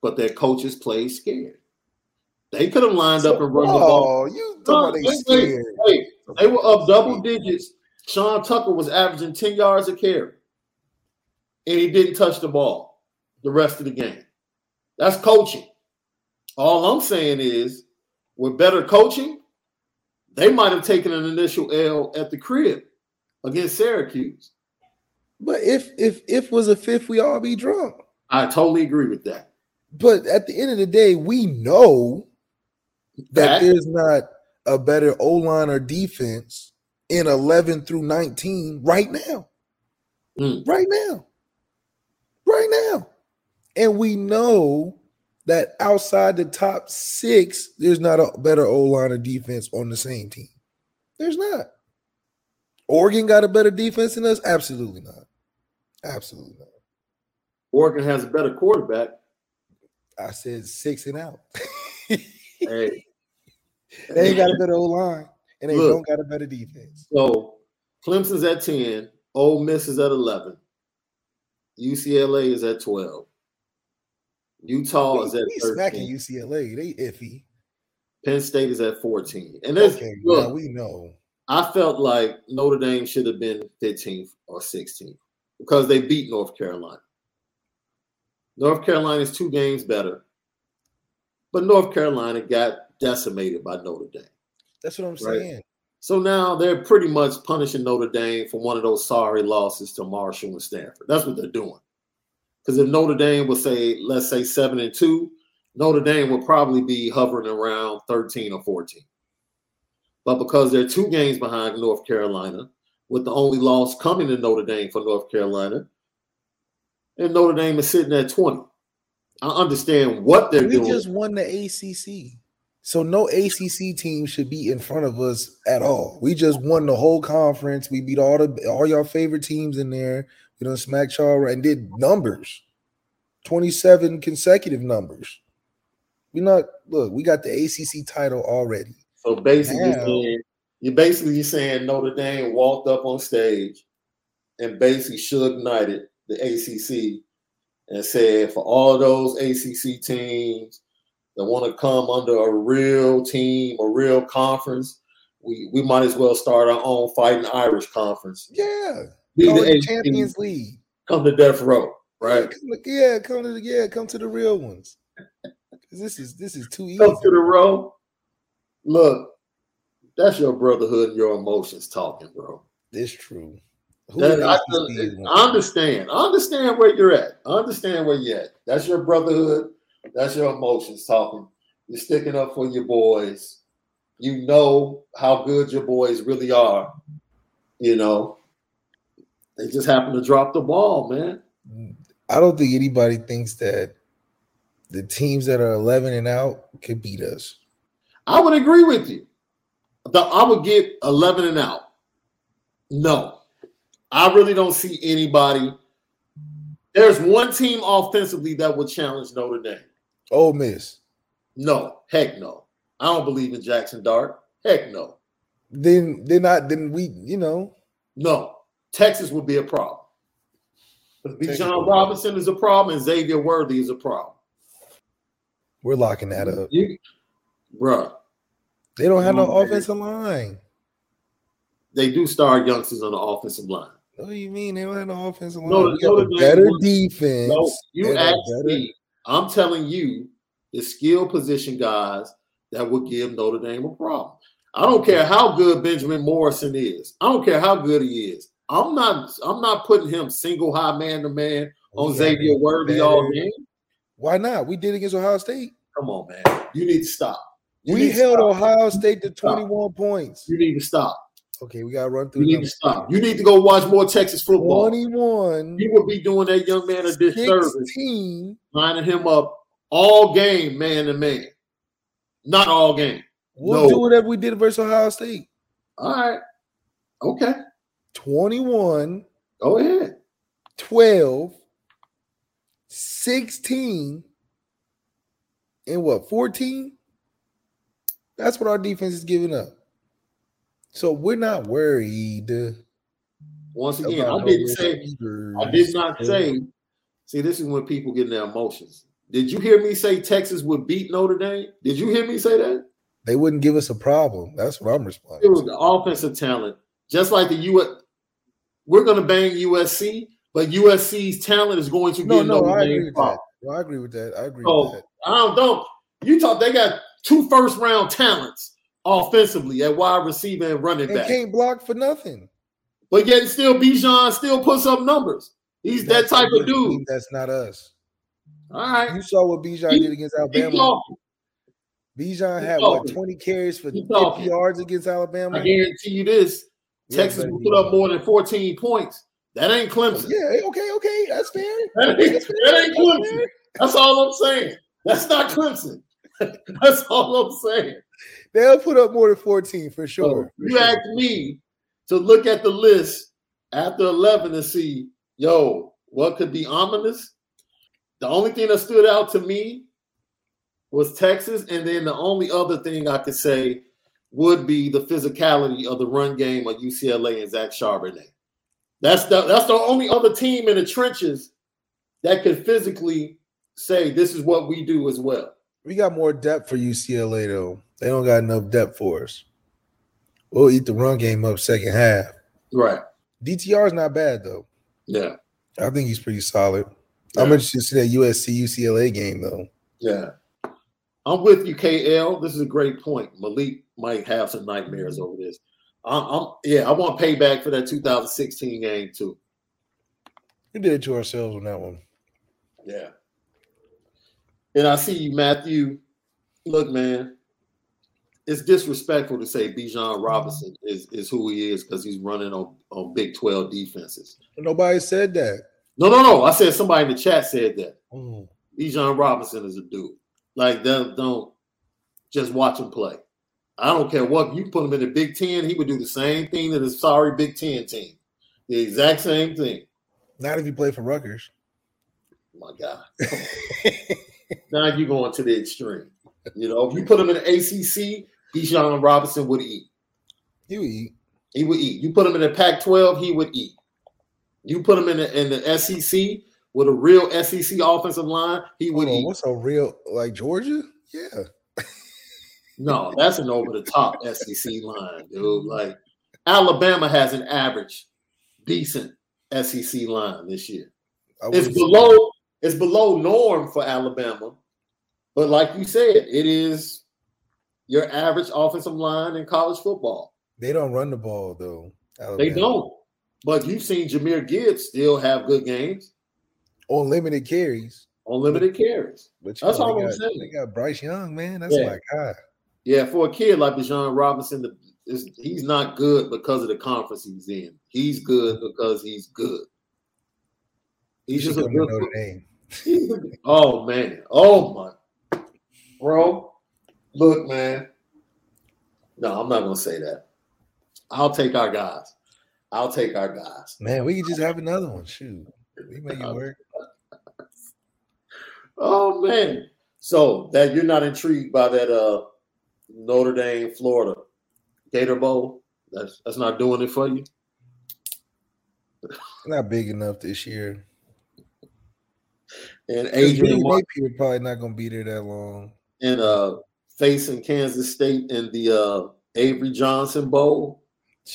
but their coaches played scared. They could have lined up and run the ball. Oh, you about they scared. They were up double digits. Sean Tucker was averaging 10 yards a carry. And he didn't touch the ball the rest of the game. That's coaching. All I'm saying is, with better coaching, they might have taken an initial L at the crib against Syracuse. But if if if was a fifth, we all be drunk. I totally agree with that. But at the end of the day, we know that, That- there's not a better O line or defense in 11 through 19 right now. Mm. Right now. Right now. And we know that outside the top six, there's not a better O line or defense on the same team. There's not. Oregon got a better defense than us? Absolutely not. Absolutely not. Oregon has a better quarterback. I said six and out. Hey, They ain't got a better O line, and they Look. don't got a better defense. so Clemson's at 10, Ole Miss is at 11, UCLA is at 12, Utah We, is at we smacking 13, UCLA. They iffy. Penn State is at 14. And there's Okay, look, now we know. I felt like Notre Dame should have been 15th or 16th because they beat North Carolina. North Carolina is two games better, but North Carolina got decimated by Notre Dame. That's what I'm Right. saying. So now they're pretty much punishing Notre Dame for one of those sorry losses to Marshall and Stanford. That's what they're doing. Because if Notre Dame would say, let's say seven and two, Notre Dame would probably be hovering around 13 or 14. But because they're two games behind North Carolina, with the only loss coming to Notre Dame for North Carolina, and Notre Dame is sitting at 20. I understand what they're We doing. We just won the ACC, so no ACC team should be in front of us at all. We just won the whole conference. We beat all the all your favorite teams in there. We done smacked y'all and did numbers, twenty seven consecutive numbers. We not look. We got the ACC title already. So basically, Now- saying, you're basically saying Notre Dame walked up on stage and basically should United, the ACC, and said for all those ACC teams that want to come under a real team, a real conference, we, we might as well start our own fighting Irish conference. Yeah, Be Call the Champions League. come to death row, right? Yeah, come to the yeah, come to the real ones. This is this is too easy. Come to the row. Look, that's your brotherhood and your emotions talking, bro. It's true. That- the I, ACC is one? I understand. I understand where you're at. I understand where you're at. That's your brotherhood. That's your emotions talking. You're sticking up for your boys. You know how good your boys really are. You know, they just happen to drop the ball, man. I don't think anybody thinks that the teams that are 11 and out could beat us. I would agree with you. The- I would get 11 and out. No, I really don't see anybody. There's one team offensively that would challenge Notre Dame. Ole Miss. No, heck no. I don't believe in Jackson Dart. Heck no. Then they're not. Then we, you know, No. Texas will be a problem. Texas Bijan would be- Robinson is a problem, and Xavier Worthy is a problem. we're locking that up. You, bruh, They don't have no offensive line. they do start youngsters on the offensive line. What do you mean they don't have no offensive line? No, we got Notre a better defense. No, you and asked better- me. I'm telling you, the skill position guys that would give Notre Dame a problem. I don't care how good Benjamin Morrison is. I don't care how good he is. I'm not. I'm not putting him single high man to man oh, on We Xavier Worthy all game. Why not? We did against Ohio State. Come on, man. You need to stop. You we held stop. Ohio State to 21 points. You need to stop. Okay, we got to run through. You need them. to stop. You need to go watch more Texas football. 21, You would be doing that young man a disservice, 16. lining him up all game, man to man. Not all game. We'll No. do whatever we did versus Ohio State. All right. Okay. 21, Go ahead. 12, 16, and what, 14? That's what our defense is giving up. So we're not worried. Once again, I didn't say. I did not say. See, this is when people get in their emotions. Did you hear me say Texas would beat Notre Dame? Did you hear me say that? They wouldn't give us a problem. That's what I'm responding. It was the offensive talent, just like the U. We're going to bang USC, but USC's talent is going to be No, a no, Notre I agree with problem. Well, I agree with that. I agree Oh, with that. I don't don't. Utah, they got two first round talents offensively at wide receiver and running And back. can't block for nothing. But yet still Bijan still puts up numbers. He's that type of dude. That's not us. All right. You saw what Bijan did against Alabama. Bijan had what 20 carries for Keep 50 yards against Alabama. I guarantee you this. Yeah, Texas will put up more than 14 points. That ain't Clemson. Yeah, okay, okay, that's fair. That ain't, That's fair. that ain't Clemson. fair. That's all I'm saying. That's not Clemson. That's all I'm saying. They'll put up more than 14 for So sure. for you sure. asked me to look at the list after 11 and see, yo, what could be ominous? The only thing that stood out to me was Texas, and then the only other thing I could say would be the physicality of the run game of UCLA and Zach Charbonnet. That's the that's the only other team in the trenches that could physically say this is what we do as well. We got more depth for UCLA though. They don't got enough depth for us. We'll eat the run game up second half. Right. DTR is not bad though. Yeah. I think he's pretty solid. I'm interested to see that USC UCLA game though. Yeah. I'm with you, KL. This is a great point. Malik might have some nightmares over this. I'm, I'm yeah, I want payback for that 2016 game too. We did it to ourselves on that one. Yeah. And I see you, Matthew. Look, man, it's disrespectful to say Bijan Robinson is, is who he is because he's running on, on Big 12 defenses. Nobody said that. No, no, no. I said somebody in the chat said that. Mm. Bijan Robinson is a dude. Like, don't, don't just watch him play. I don't care what you put him in the Big Ten, he would do the same thing to the sorry Big Ten team. The exact same thing. Not if you play for Rutgers. My God. now you're going to the extreme. You know, if you put him in the ACC, Bijan Robinson would eat. You eat. He would eat. You put him in the Pac-12, he would eat. You put him in the in the SEC with a real SEC offensive line, he would Hold on, eat. what's a real like Georgia? Yeah. No, that's an over the top SEC line, dude. Like Alabama has an average, decent SEC line this year. It's below it's below norm for Alabama, but like you said, it is your average offensive line in college football. They don't run the ball though. They don't. But you've seen Jahmyr Gibbs still have good games on limited carries. on limited carries. But That's all they I'm got, saying. They got Bryce Young, man. That's Yeah. my guy. Yeah, for a kid like Bijan Robinson, the, he's not good because of the conference he's in. He's good because he's good. He's just a good. Notre Dame. oh man, oh my, bro. Look, man. No, I'm not gonna say that. I'll take our guys. I'll take our guys. Man, we can just have another one. Shoot. We make it work. Oh man. So that you're not intrigued by that uh Notre Dame, Florida Gator Bowl? That's that's not doing it for you. Not big enough this year. And Adrian Napier probably not gonna be there that long. and uh facing Kansas State in the uh Avery Johnson Bowl,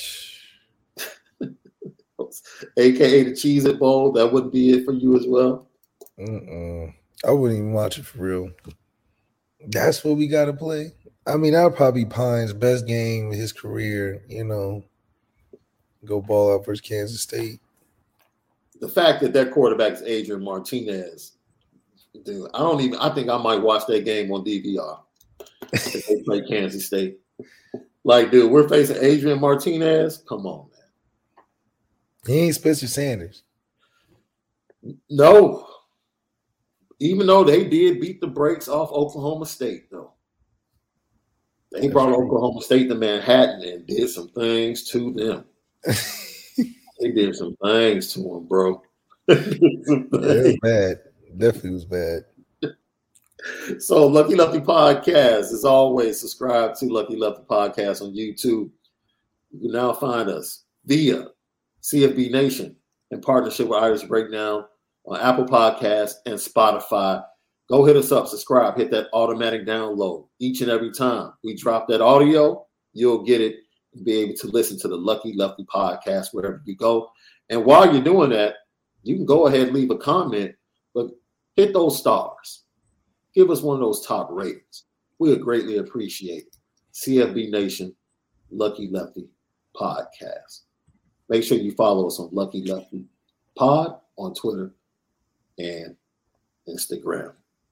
aka the Cheez It Bowl. That wouldn't be it for you as well. Mm-mm. I wouldn't even watch it for real. That's what we got to play. I mean, that'll probably be Pyne's best game of his career. You know, go ball out versus Kansas State. The fact that that quarterback is Adrian Martinez, dude, I don't even. I think I might watch that game on DVR if they play Kansas State. Like, dude, we're facing Adrian Martinez. Come on, man. He ain't Spencer Sanders. No. Even though they did beat the brakes off Oklahoma State, though. That's brought. Oklahoma State to Manhattan and did some things to them. They did some things to them, bro. They did Yeah, it was bad. Definitely was bad. so, Lucky Lefty Podcast, as always, subscribe to Lucky Lefty Podcast on YouTube. You can now find us via CFB Nation in partnership with Irish Breakdown on Apple Podcasts and Spotify. Go hit us up, subscribe, hit that automatic download each and every time we drop that audio. You'll get it and be able to listen to the Lucky Lefty podcast wherever you go. And while you're doing that, you can go ahead and leave a comment, but hit those stars. Give us one of those top ratings. We would greatly appreciate it. CFB Nation, Lucky Lefty Podcast. Make sure you follow us on Lucky Lefty Pod on Twitter and Instagram.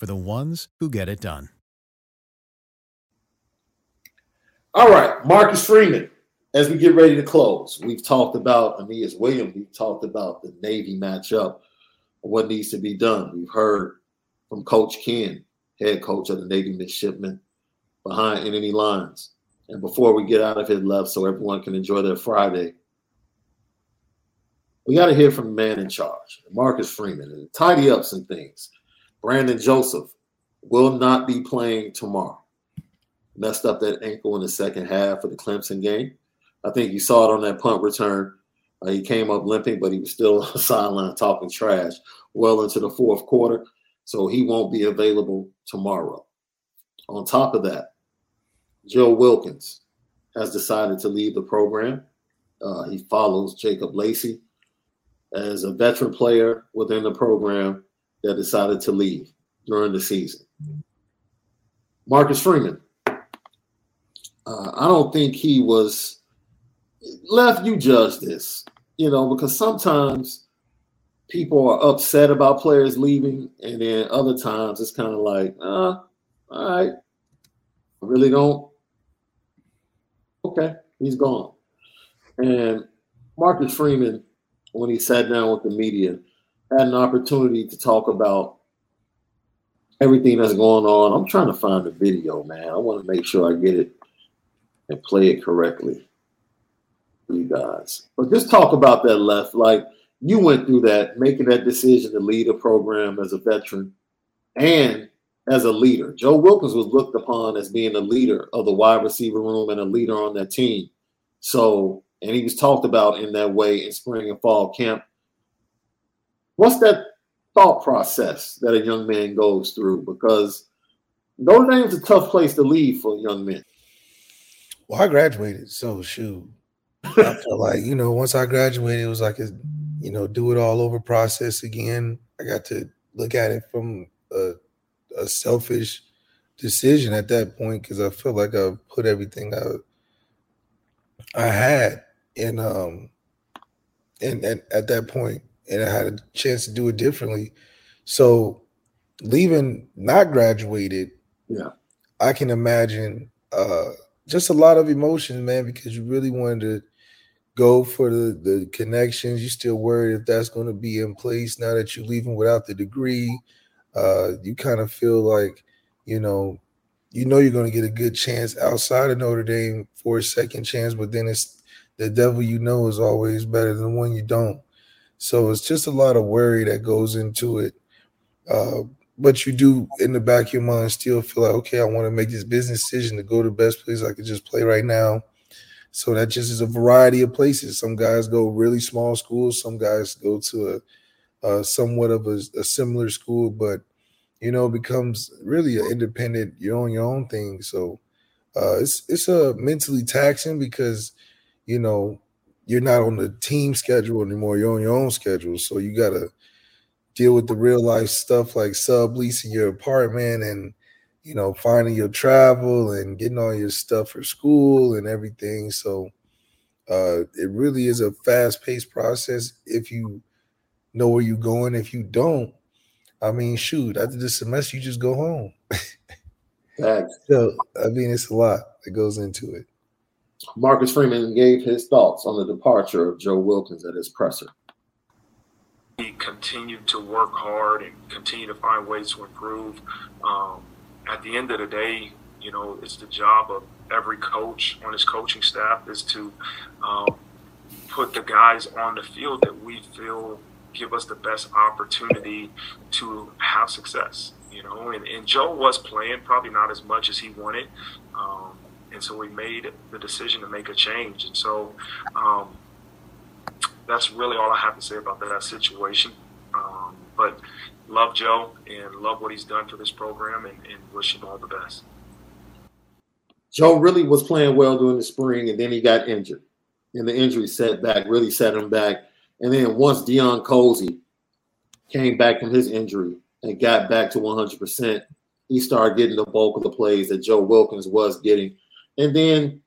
for the ones who get it done. All right, Marcus Freeman. As we get ready to close, we've talked about Aneyas Williams. We've talked about the Navy matchup, what needs to be done. We've heard from Coach Ken, head coach of the Navy midshipmen, behind enemy lines. And before we get out of here left, so everyone can enjoy their Friday, we got to hear from the man in charge, Marcus Freeman, and tidy up some things. Brandon Joseph will not be playing tomorrow. Messed up that ankle in the second half of the Clemson game. I think you saw it on that punt return. Uh, he came up limping, but he was still on the sideline talking trash well into the fourth quarter. So he won't be available tomorrow. On top of that, Joe Wilkins has decided to leave the program. Uh, he follows Jacob Lacey as a veteran player within the program that decided to leave during the season. Marcus Freeman, uh, I don't think he was left. You judge this, you know, because sometimes people are upset about players leaving, and then other times it's kind of like, uh, all right, I really don't. Okay, he's gone. And Marcus Freeman, when he sat down with the media, had an opportunity to talk about everything that's going on. I'm trying to find the video, man. I want to make sure I get it and play it correctly for you guys. But just talk about that left, like – you went through that, making that decision to lead a program as a veteran and as a leader. Joe Wilkins was looked upon as being a leader of the wide receiver room and a leader on that team. So, and he was talked about in that way in spring and fall camp. What's that thought process that a young man goes through? Because Notre Dame's a tough place to leave for young men. Well, I graduated, so shoot. I felt like, you know, once I graduated, it was like a you know, do it all over process again. I got to look at it from a, a selfish decision at that point because I felt like I put everything I I had in um and, and at that point and I had a chance to do it differently. So leaving not graduated, yeah, I can imagine uh just a lot of emotion, man, because you really wanted to go for the, the connections. You're still worried if that's going to be in place now that you're leaving without the degree. Uh, you kind of feel like, you know, you know you're going to get a good chance outside of Notre Dame for a second chance, but then it's the devil you know is always better than the one you don't. So it's just a lot of worry that goes into it. Uh, but you do in the back of your mind still feel like, okay, I want to make this business decision to go to the best place I could just play right now so that just is a variety of places. Some guys go really small schools. Some guys go to a, a somewhat of a, a, similar school, but you know becomes really an independent. You're on your own thing. So uh, it's it's a uh, mentally taxing because you know you're not on the team schedule anymore. You're on your own schedule. So you got to deal with the real life stuff like subleasing your apartment and you know, finding your travel and getting all your stuff for school and everything. So uh, it really is a fast paced process if you know where you're going. If you don't, I mean, shoot, after the semester, you just go home. so, I mean, it's a lot that goes into it. Marcus Freeman gave his thoughts on the departure of Joe Wilkins at his presser. He continued to work hard and continue to find ways to improve. Um, at the end of the day, you know, it's the job of every coach on his coaching staff is to um, put the guys on the field that we feel give us the best opportunity to have success. You know, and, and Joe was playing probably not as much as he wanted. Um, and so we made the decision to make a change. And so um, that's really all I have to say about that situation. Um, but love Joe and love what he's done for this program and, and wish him all the best. Joe really was playing well during the spring, and then he got injured, and the injury setback really set him back. And then once Deion Colzie came back from his injury and got back to 100%, he started getting the bulk of the plays that Joe Wilkins was getting. And then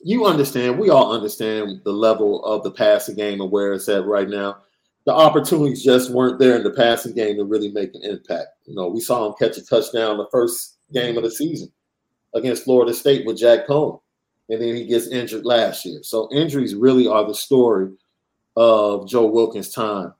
you understand, we all understand the level of the passing game and where it's at right now. The opportunities just weren't there in the passing game to really make an impact. You know, we saw him catch a touchdown the first game of the season against Florida State with Jack Coan. And then he gets injured last year. So injuries really are the story of Joe Wilkins' time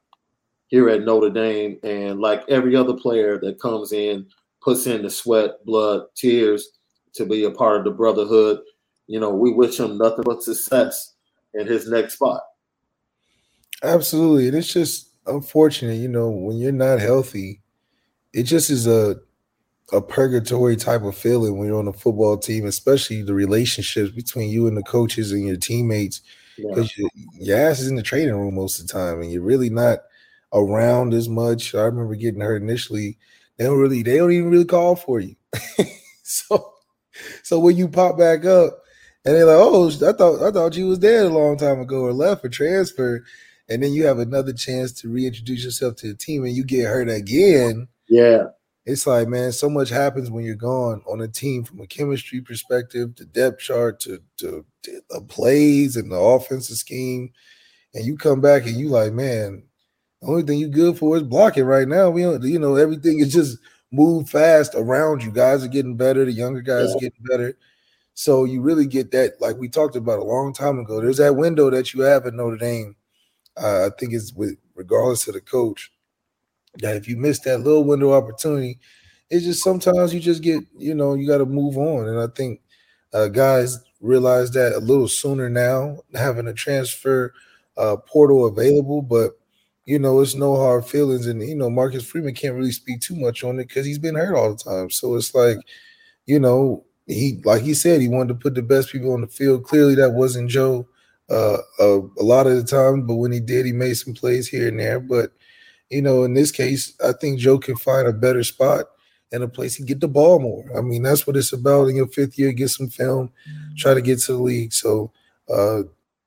here at Notre Dame. And like every other player that comes in, puts in the sweat, blood, tears to be a part of the brotherhood, you know, we wish him nothing but success in his next spot. Absolutely. And it's just unfortunate, you know, when you're not healthy, it just is a a purgatory type of feeling when you're on a football team, especially the relationships between you and the coaches and your teammates. Because yeah. your ass is in the training room most of the time, and you're really not around as much. I remember getting hurt initially. They don't really, they don't even really call for you. so, so when you pop back up, and they're like, "Oh, I thought I thought you was dead a long time ago or left for transfer," and then you have another chance to reintroduce yourself to the team, and you get hurt again. Yeah, it's like, man, so much happens when you're gone on a team from a chemistry perspective, to depth chart, to, to, to the plays and the offensive scheme. And you come back and you like, man, the only thing you good for is blocking right now. We don't, you know, everything is just move fast around you. Guys are getting better, the younger guys yeah. getting better. So you really get that, like we talked about a long time ago. There's that window that you have at Notre Dame. Uh, I think it's with regardless of the coach that if you miss that little window opportunity, it's just sometimes you just get, you know, you got to move on. And I think uh, guys realize that a little sooner now, having a transfer uh, portal available, but you know, it's no hard feelings. And you know, Marcus Freeman can't really speak too much on it because he's been hurt all the time. So it's like, you know, he like he said, he wanted to put the best people on the field. Clearly, that wasn't Joe uh, uh, a lot of the time, but when he did, he made some plays here and there. But you know, in this case, I think Joe can find a better spot and a place to get the ball more. I mean, that's what it's about in your fifth year. Get some film, try to get to the league. So uh,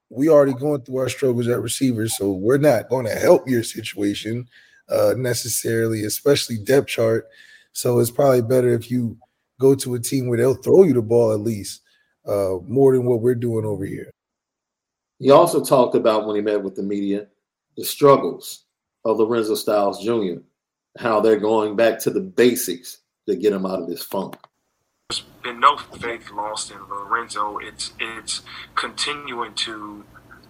we already going through our struggles at receivers, so we're not going to help your situation uh, necessarily, especially depth chart. So it's probably better if you go to a team where they'll throw you the ball at least uh, more than what we're doing over here. He also talked about when he met with the media the struggles of Lorenzo Styles Jr., how they're going back to the basics to get him out of this funk. There's been no faith lost in Lorenzo. It's it's continuing to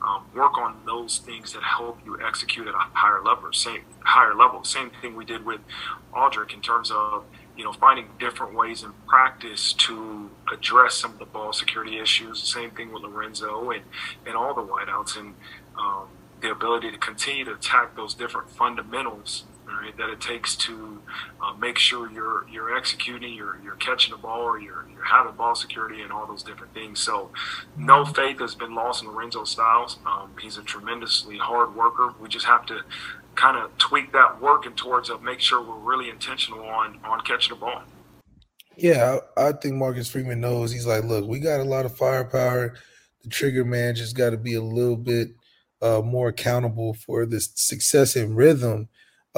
um, work on those things that help you execute at a higher level. Same higher level. Same thing we did with Audric in terms of you know finding different ways in practice to address some of the ball security issues. Same thing with Lorenzo and and all the wideouts and. Um, the ability to continue to attack those different fundamentals right, that it takes to uh, make sure you're you're executing, you're you're catching the ball, or you're you're having ball security, and all those different things. So, no faith has been lost in Lorenzo Styles. Um, he's a tremendously hard worker. We just have to kind of tweak that working towards of make sure we're really intentional on on catching the ball. Yeah, I, I think Marcus Freeman knows. He's like, look, we got a lot of firepower. The trigger man just got to be a little bit uh, more accountable for this success and rhythm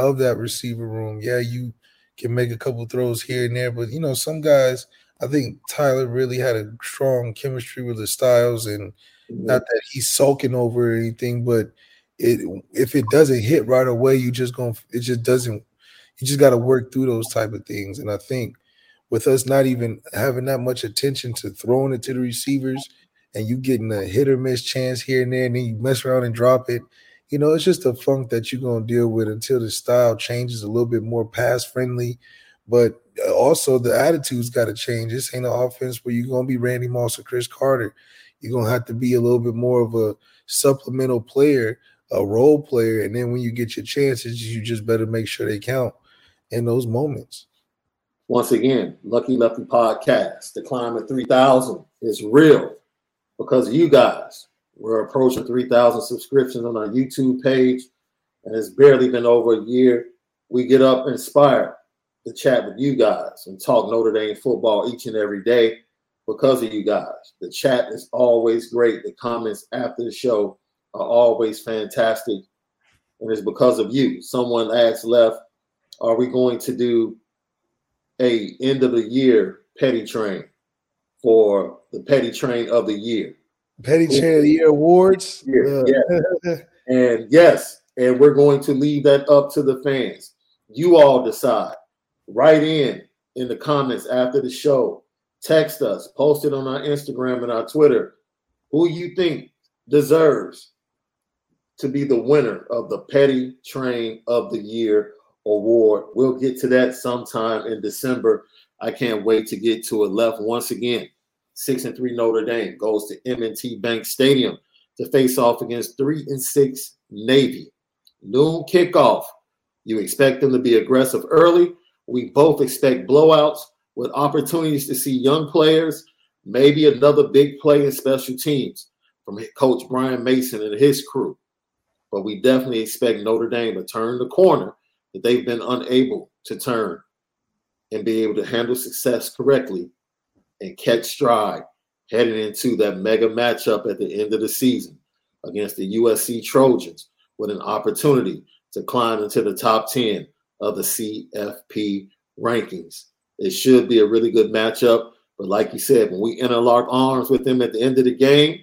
of that receiver room. Yeah, you can make a couple throws here and there, but you know, some guys, I think Tyler really had a strong chemistry with the styles, and mm-hmm. not that he's sulking over anything, but it if it doesn't hit right away, you just gonna it just doesn't. You just got to work through those type of things, and I think with us not even having that much attention to throwing it to the receivers and you getting a hit or miss chance here and there, and then you mess around and drop it. You know, it's just a funk that you're gonna deal with until the style changes a little bit more pass friendly. But uh, also the attitude's got to change. This ain't an offense where you're gonna be Randy Moss or Cris Carter. You're gonna have to be a little bit more of a supplemental player a role player. And then when you get your chances, you just better make sure they count in those moments. Once again, Lucky Lefty Podcast. The climb at 3,000 is real because of you guys. We're approaching 3,000 subscriptions on our YouTube page, and it's barely been over a year. We get up inspired to chat with you guys and talk Notre Dame football each and every day because of you guys. The chat is always great. The comments after the show are always fantastic. And it's because of you. Someone asked left, are we going to do a end of the year petty train for the petty train of the year? Petty train of the year awards. Yeah. yeah. and yes, and we're going to leave that up to the fans. You all decide. Write in in the comments after the show. Text us, post it on our Instagram and our Twitter. Who you think deserves to be the winner of the Petty Train of the Year award. We'll get to that sometime in December. I can't wait to get to it. Left once again. Six and three Notre Dame goes to M&T Bank Stadium to face off against three and six Navy. Noon kickoff. You expect them to be aggressive early. We both expect blowouts with opportunities to see young players, maybe another big play in special teams from Coach Brian Mason and his crew. But we definitely expect Notre Dame to turn the corner that they've been unable to turn and be able to handle success correctly and catch stride heading into that mega matchup at the end of the season against the USC Trojans with an opportunity to climb into the top 10 of the CFP rankings. It should be a really good matchup. But like you said, when we interlock arms with them at the end of the game,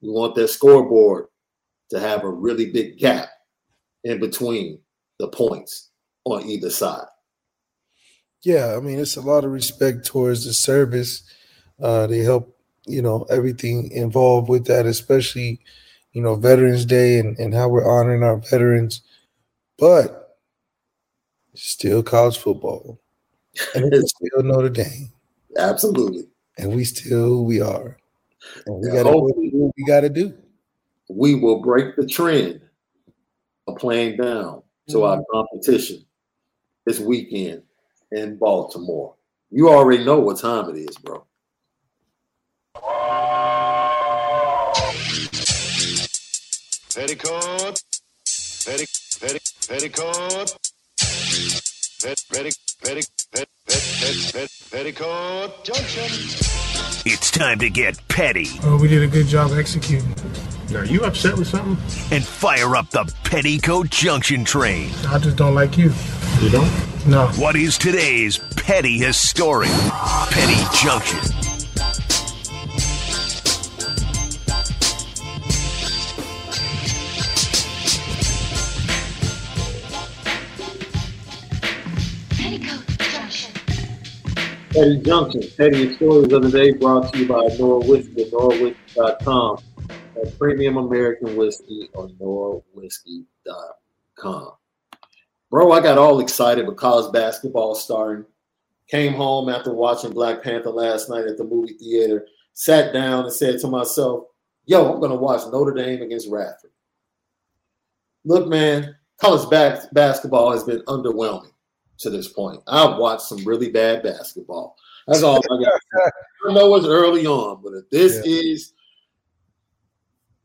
we want that scoreboard to have a really big gap in between the points on either side. Yeah, I mean, it's a lot of respect towards the service. Uh, they help, you know, everything involved with that, especially, you know, Veterans Day and, and how we're honoring our veterans. But still college football. And it's still Notre Dame. Absolutely. And we still who we are. And we gotta do what we gotta do. We will break the trend of playing down to mm-hmm. our competition this weekend in Baltimore. You already know what time it is, bro. Petticoat, petti, petti, petticoat, pet, petti, petti, pet, pet, pet, pet, petticoat junction. It's time to get petty. Oh, we did a good job executing. Are you upset with something? And fire up the Petticoat Junction train. I just don't like you. You don't? No. What is today's petty history? Petty Junction? Petty Junction, Petty Stories of the Day brought to you by Nora Whiskey at NoraWhiskey.com and Premium American Whiskey on NoraWhiskey.com. Bro, I got all excited because basketball starting. Came home after watching Black Panther last night at the movie theater, sat down and said to myself, Yo, I'm going to watch Notre Dame against Radford. Look, man, college back- basketball has been underwhelming to this point. I've watched some really bad basketball. That's all I got. I know it's early on, but if this yeah. is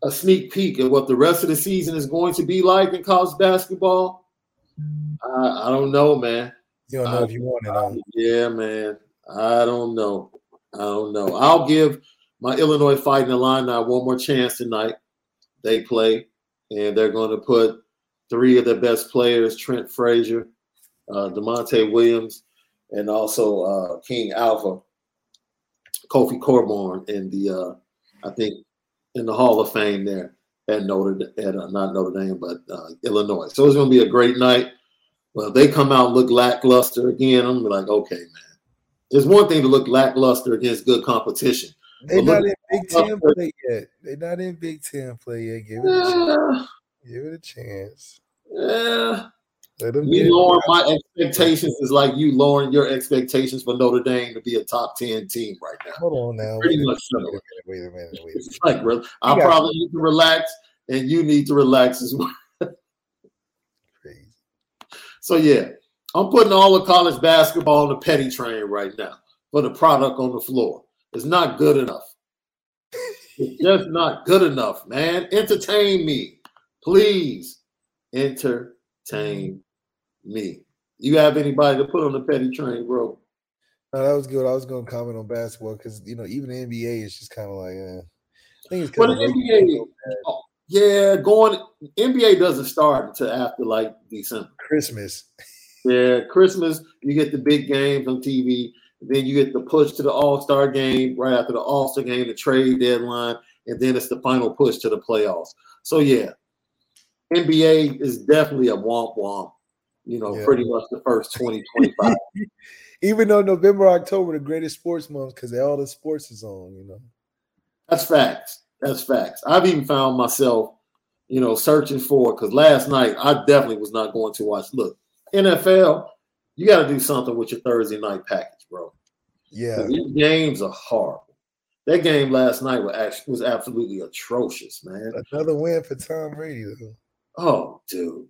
a sneak peek at what the rest of the season is going to be like in college basketball, I, I don't know, man. You don't know I, if you want it on. Yeah, man. I don't know. I don't know. I'll give my Illinois Fighting Illini one more chance tonight. They play, and they're going to put three of their best players: Trent Frazier, uh, Da'Monte Williams, and also uh, King Alpha, Kofi Cockburn in the uh, I think in the Hall of Fame there at Notre at uh, not Notre Dame but uh, Illinois. So it's going to be a great night. Well, they come out and look lackluster again. I'm like, okay, man. There's one thing to look lackluster against good competition. They're not in Big Ten play yet. They're not in Big Ten play yet. Give it, a chance. Give it a chance. Yeah. You lower my expectations is like you lowering your expectations for Notre Dame to be a top 10 team right now. Hold on now. Pretty wait much a minute, Wait a minute. Wait a minute. Like, bro, I'll probably need to relax and you need to relax as well. Crazy. So yeah, I'm putting all the college basketball on the petty train right now for the product on the floor. It's not good enough. It's just not good enough, man. Entertain me, please. Entertain me. You have anybody to put on the petty train, bro? No, that was good. I was going to comment on basketball because you know even the NBA is just kind of like. Eh. I think it's Well, the NBA, oh, yeah, going NBA doesn't start until after like December. Christmas. Yeah, Christmas, you get the big games on TV. Then you get the push to the All Star game right after the All Star game, the trade deadline, and then it's the final push to the playoffs. So yeah, NBA is definitely a womp womp. You know, Yeah. pretty much the first 20, 25. Even though November, October, the greatest sports month because all the sports is on. You know. That's facts. That's facts. I've even found myself, you know, searching for because last night I definitely was not going to watch. Look, NFL, you got to do something with your Thursday night package, bro. Yeah. These games are horrible. That game last night was actually was absolutely atrocious, man. Another win for Tom Brady though. Oh, dude,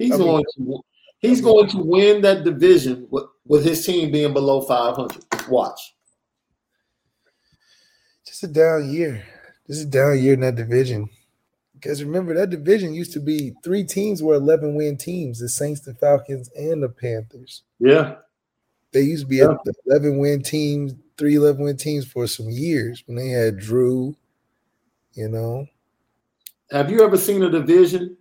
he's going to he's going to win that division with, with his team being below 500. Watch. Just a down year. Just a down year in that division. Because remember that division used to be three teams were 11 win teams: the Saints, the Falcons, and the Panthers. Yeah, They used to be Yeah. at 11 win teams, three 11 win teams for some years when they had Drew. You know, Have you ever seen a division?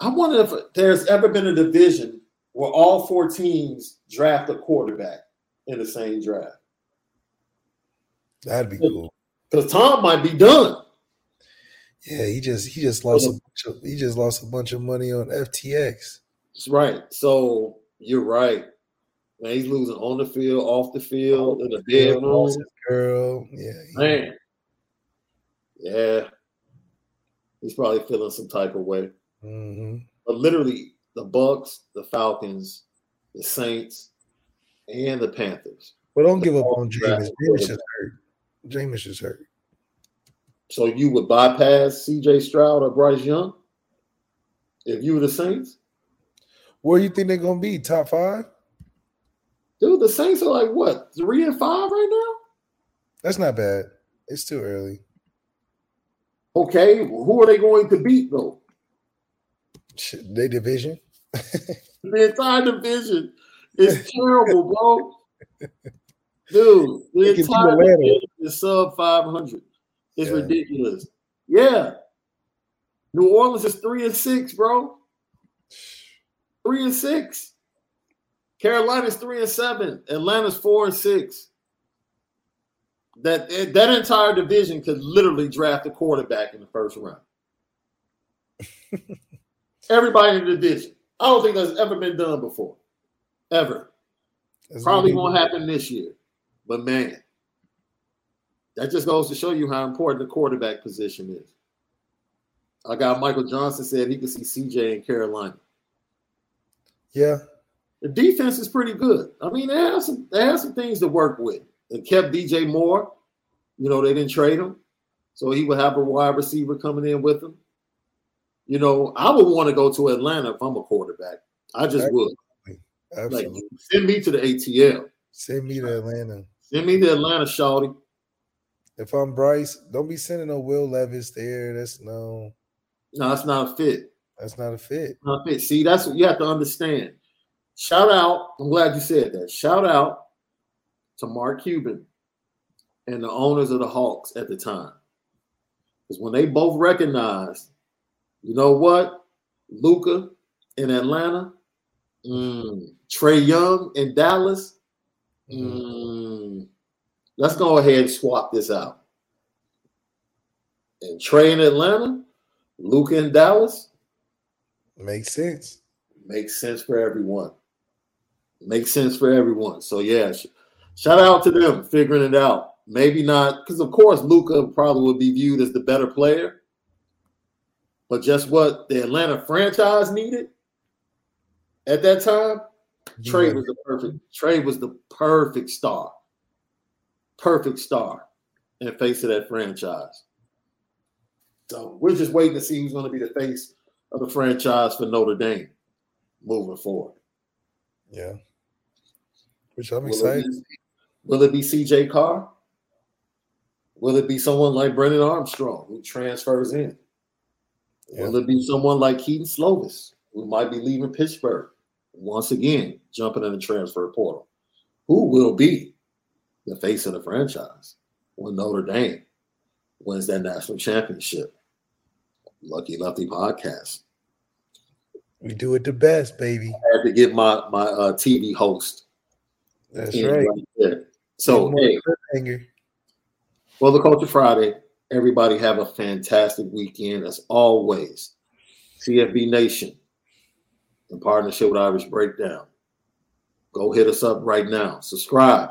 I wonder if there's ever been a division where all four teams draft a quarterback in the same draft. that'd be cool. Because Tom might be done. Yeah, he just he just lost a bunch of, he just lost a bunch of money on FTX. That's right. So you're right. Man, he's losing on the field, off the field, in the bedroom. girl. Yeah, Man. Yeah. He's probably feeling some type of way. Mhm. But literally, the Bucks, the Falcons, the Saints, and the Panthers. But don't give up on Jameis. Jameis quarterback. hurt. Jameis just hurt. So you would bypass CJ Stroud or Bryce Young if you were the Saints? Where do you think they're gonna be? Top five? Dude, the Saints are like what, three and five right now? That's not bad. It's too early. Okay, who are they going to beat though? They division. The entire division is terrible, bro. Dude, the They can beat entire division is sub 500. It's Yeah. ridiculous. Yeah. New Orleans is three and six, bro. Three and six. Carolina's three and seven. Atlanta's four and six. That that entire division could literally draft a quarterback in the first round. Everybody in the division. I don't think that's ever been done before. Ever. That's Probably won't happen this year. But man, that just goes to show you how important the quarterback position is. I got Michael Johnson said he could see CJ in Carolina. Yeah. The defense is pretty good. I mean, they have some they have some things to work with. They kept DJ Moore. You know, they didn't trade him. So he would have a wide receiver coming in with him. You know, I would want to go to Atlanta if I'm a quarterback. I just would. Like, Absolutely. send me to the ATL. Send me to Atlanta. Send me to Atlanta, Shawty. If I'm Bryce, don't be sending no Will Levis there. That's no, No, that's not a fit. that's not a fit. Not a fit. See, that's what you have to understand. Shout out. I'm glad you said that. Shout out to Mark Cuban and the owners of the Hawks at the time. Because when they both recognized, you know what? Luka in Atlanta, mm, Trae Young in Dallas. mm, let's go ahead and swap this out. And Trey in Atlanta, Luka in Dallas, Makes sense. makes sense for everyone. Makes sense for everyone. So yeah, sh- shout out to them figuring it out. Maybe not because of course Luka probably would be viewed as the better player. But just what the Atlanta franchise needed at that time, Trae was the perfect. Trae was the perfect star. Perfect star in face of that franchise. So we're just waiting to see who's going to be the face of the franchise for Notre Dame moving forward. Yeah. Which I'm Will it excited. be- Will it be CJ Carr? Will it be someone like Brendan Armstrong who transfers in? Will it be someone like Kedon Slovis who might be leaving Pittsburgh once again, jumping in the transfer portal? Who will be the face of the franchise when Notre Dame wins that national championship? Lucky Lefty podcast. We do it the best, baby. I had to get my my uh, TV host. That's right. there. So hey, well, the Culture Friday. Everybody have a fantastic weekend as always. CFB Nation in partnership with Irish Breakdown. Go hit us up right now. Subscribe.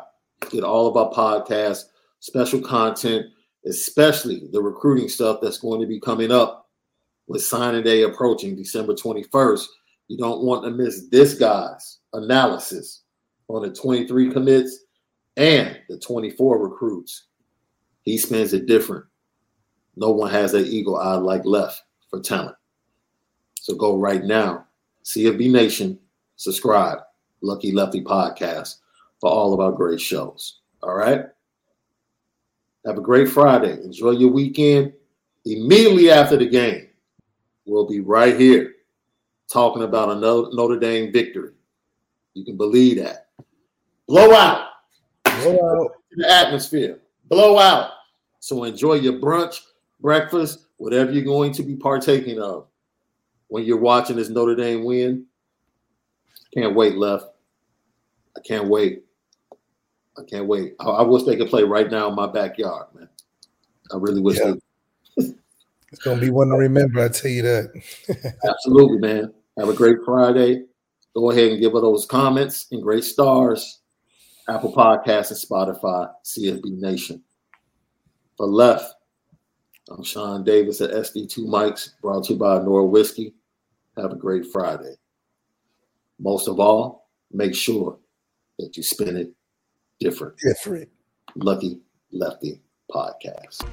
Get all of our podcasts, special content, especially the recruiting stuff that's going to be coming up with signing day approaching December 21st. You don't want to miss this guy's analysis on the 23 commits and the 24 recruits. He spends it different. No one has that eagle eye like left for talent. So go right now, CFB Nation, subscribe, Lucky Lefty Podcast for all of our great shows. All right. Have a great Friday. Enjoy your weekend. Immediately after the game, we'll be right here talking about a Notre Dame victory. You can believe that. Blowout. Blowout. The atmosphere. Blowout. So enjoy your brunch, breakfast, whatever you're going to be partaking of when you're watching this Notre Dame win. Can't wait, left. I can't wait. I can't wait. I, I wish they could play right now in my backyard, man. I really wish Yeah. they It's gonna be one to remember. I tell you that. Absolutely, man. Have a great Friday. Go ahead and give us those comments and great stars. Apple Podcasts and Spotify, CFB Nation. For left, I'm Sean Davis at SD2 Mics, brought to you by Nora Whiskey. Have a great Friday. Most of all, make sure that you spin it different. Different. Lucky Lefty Podcast.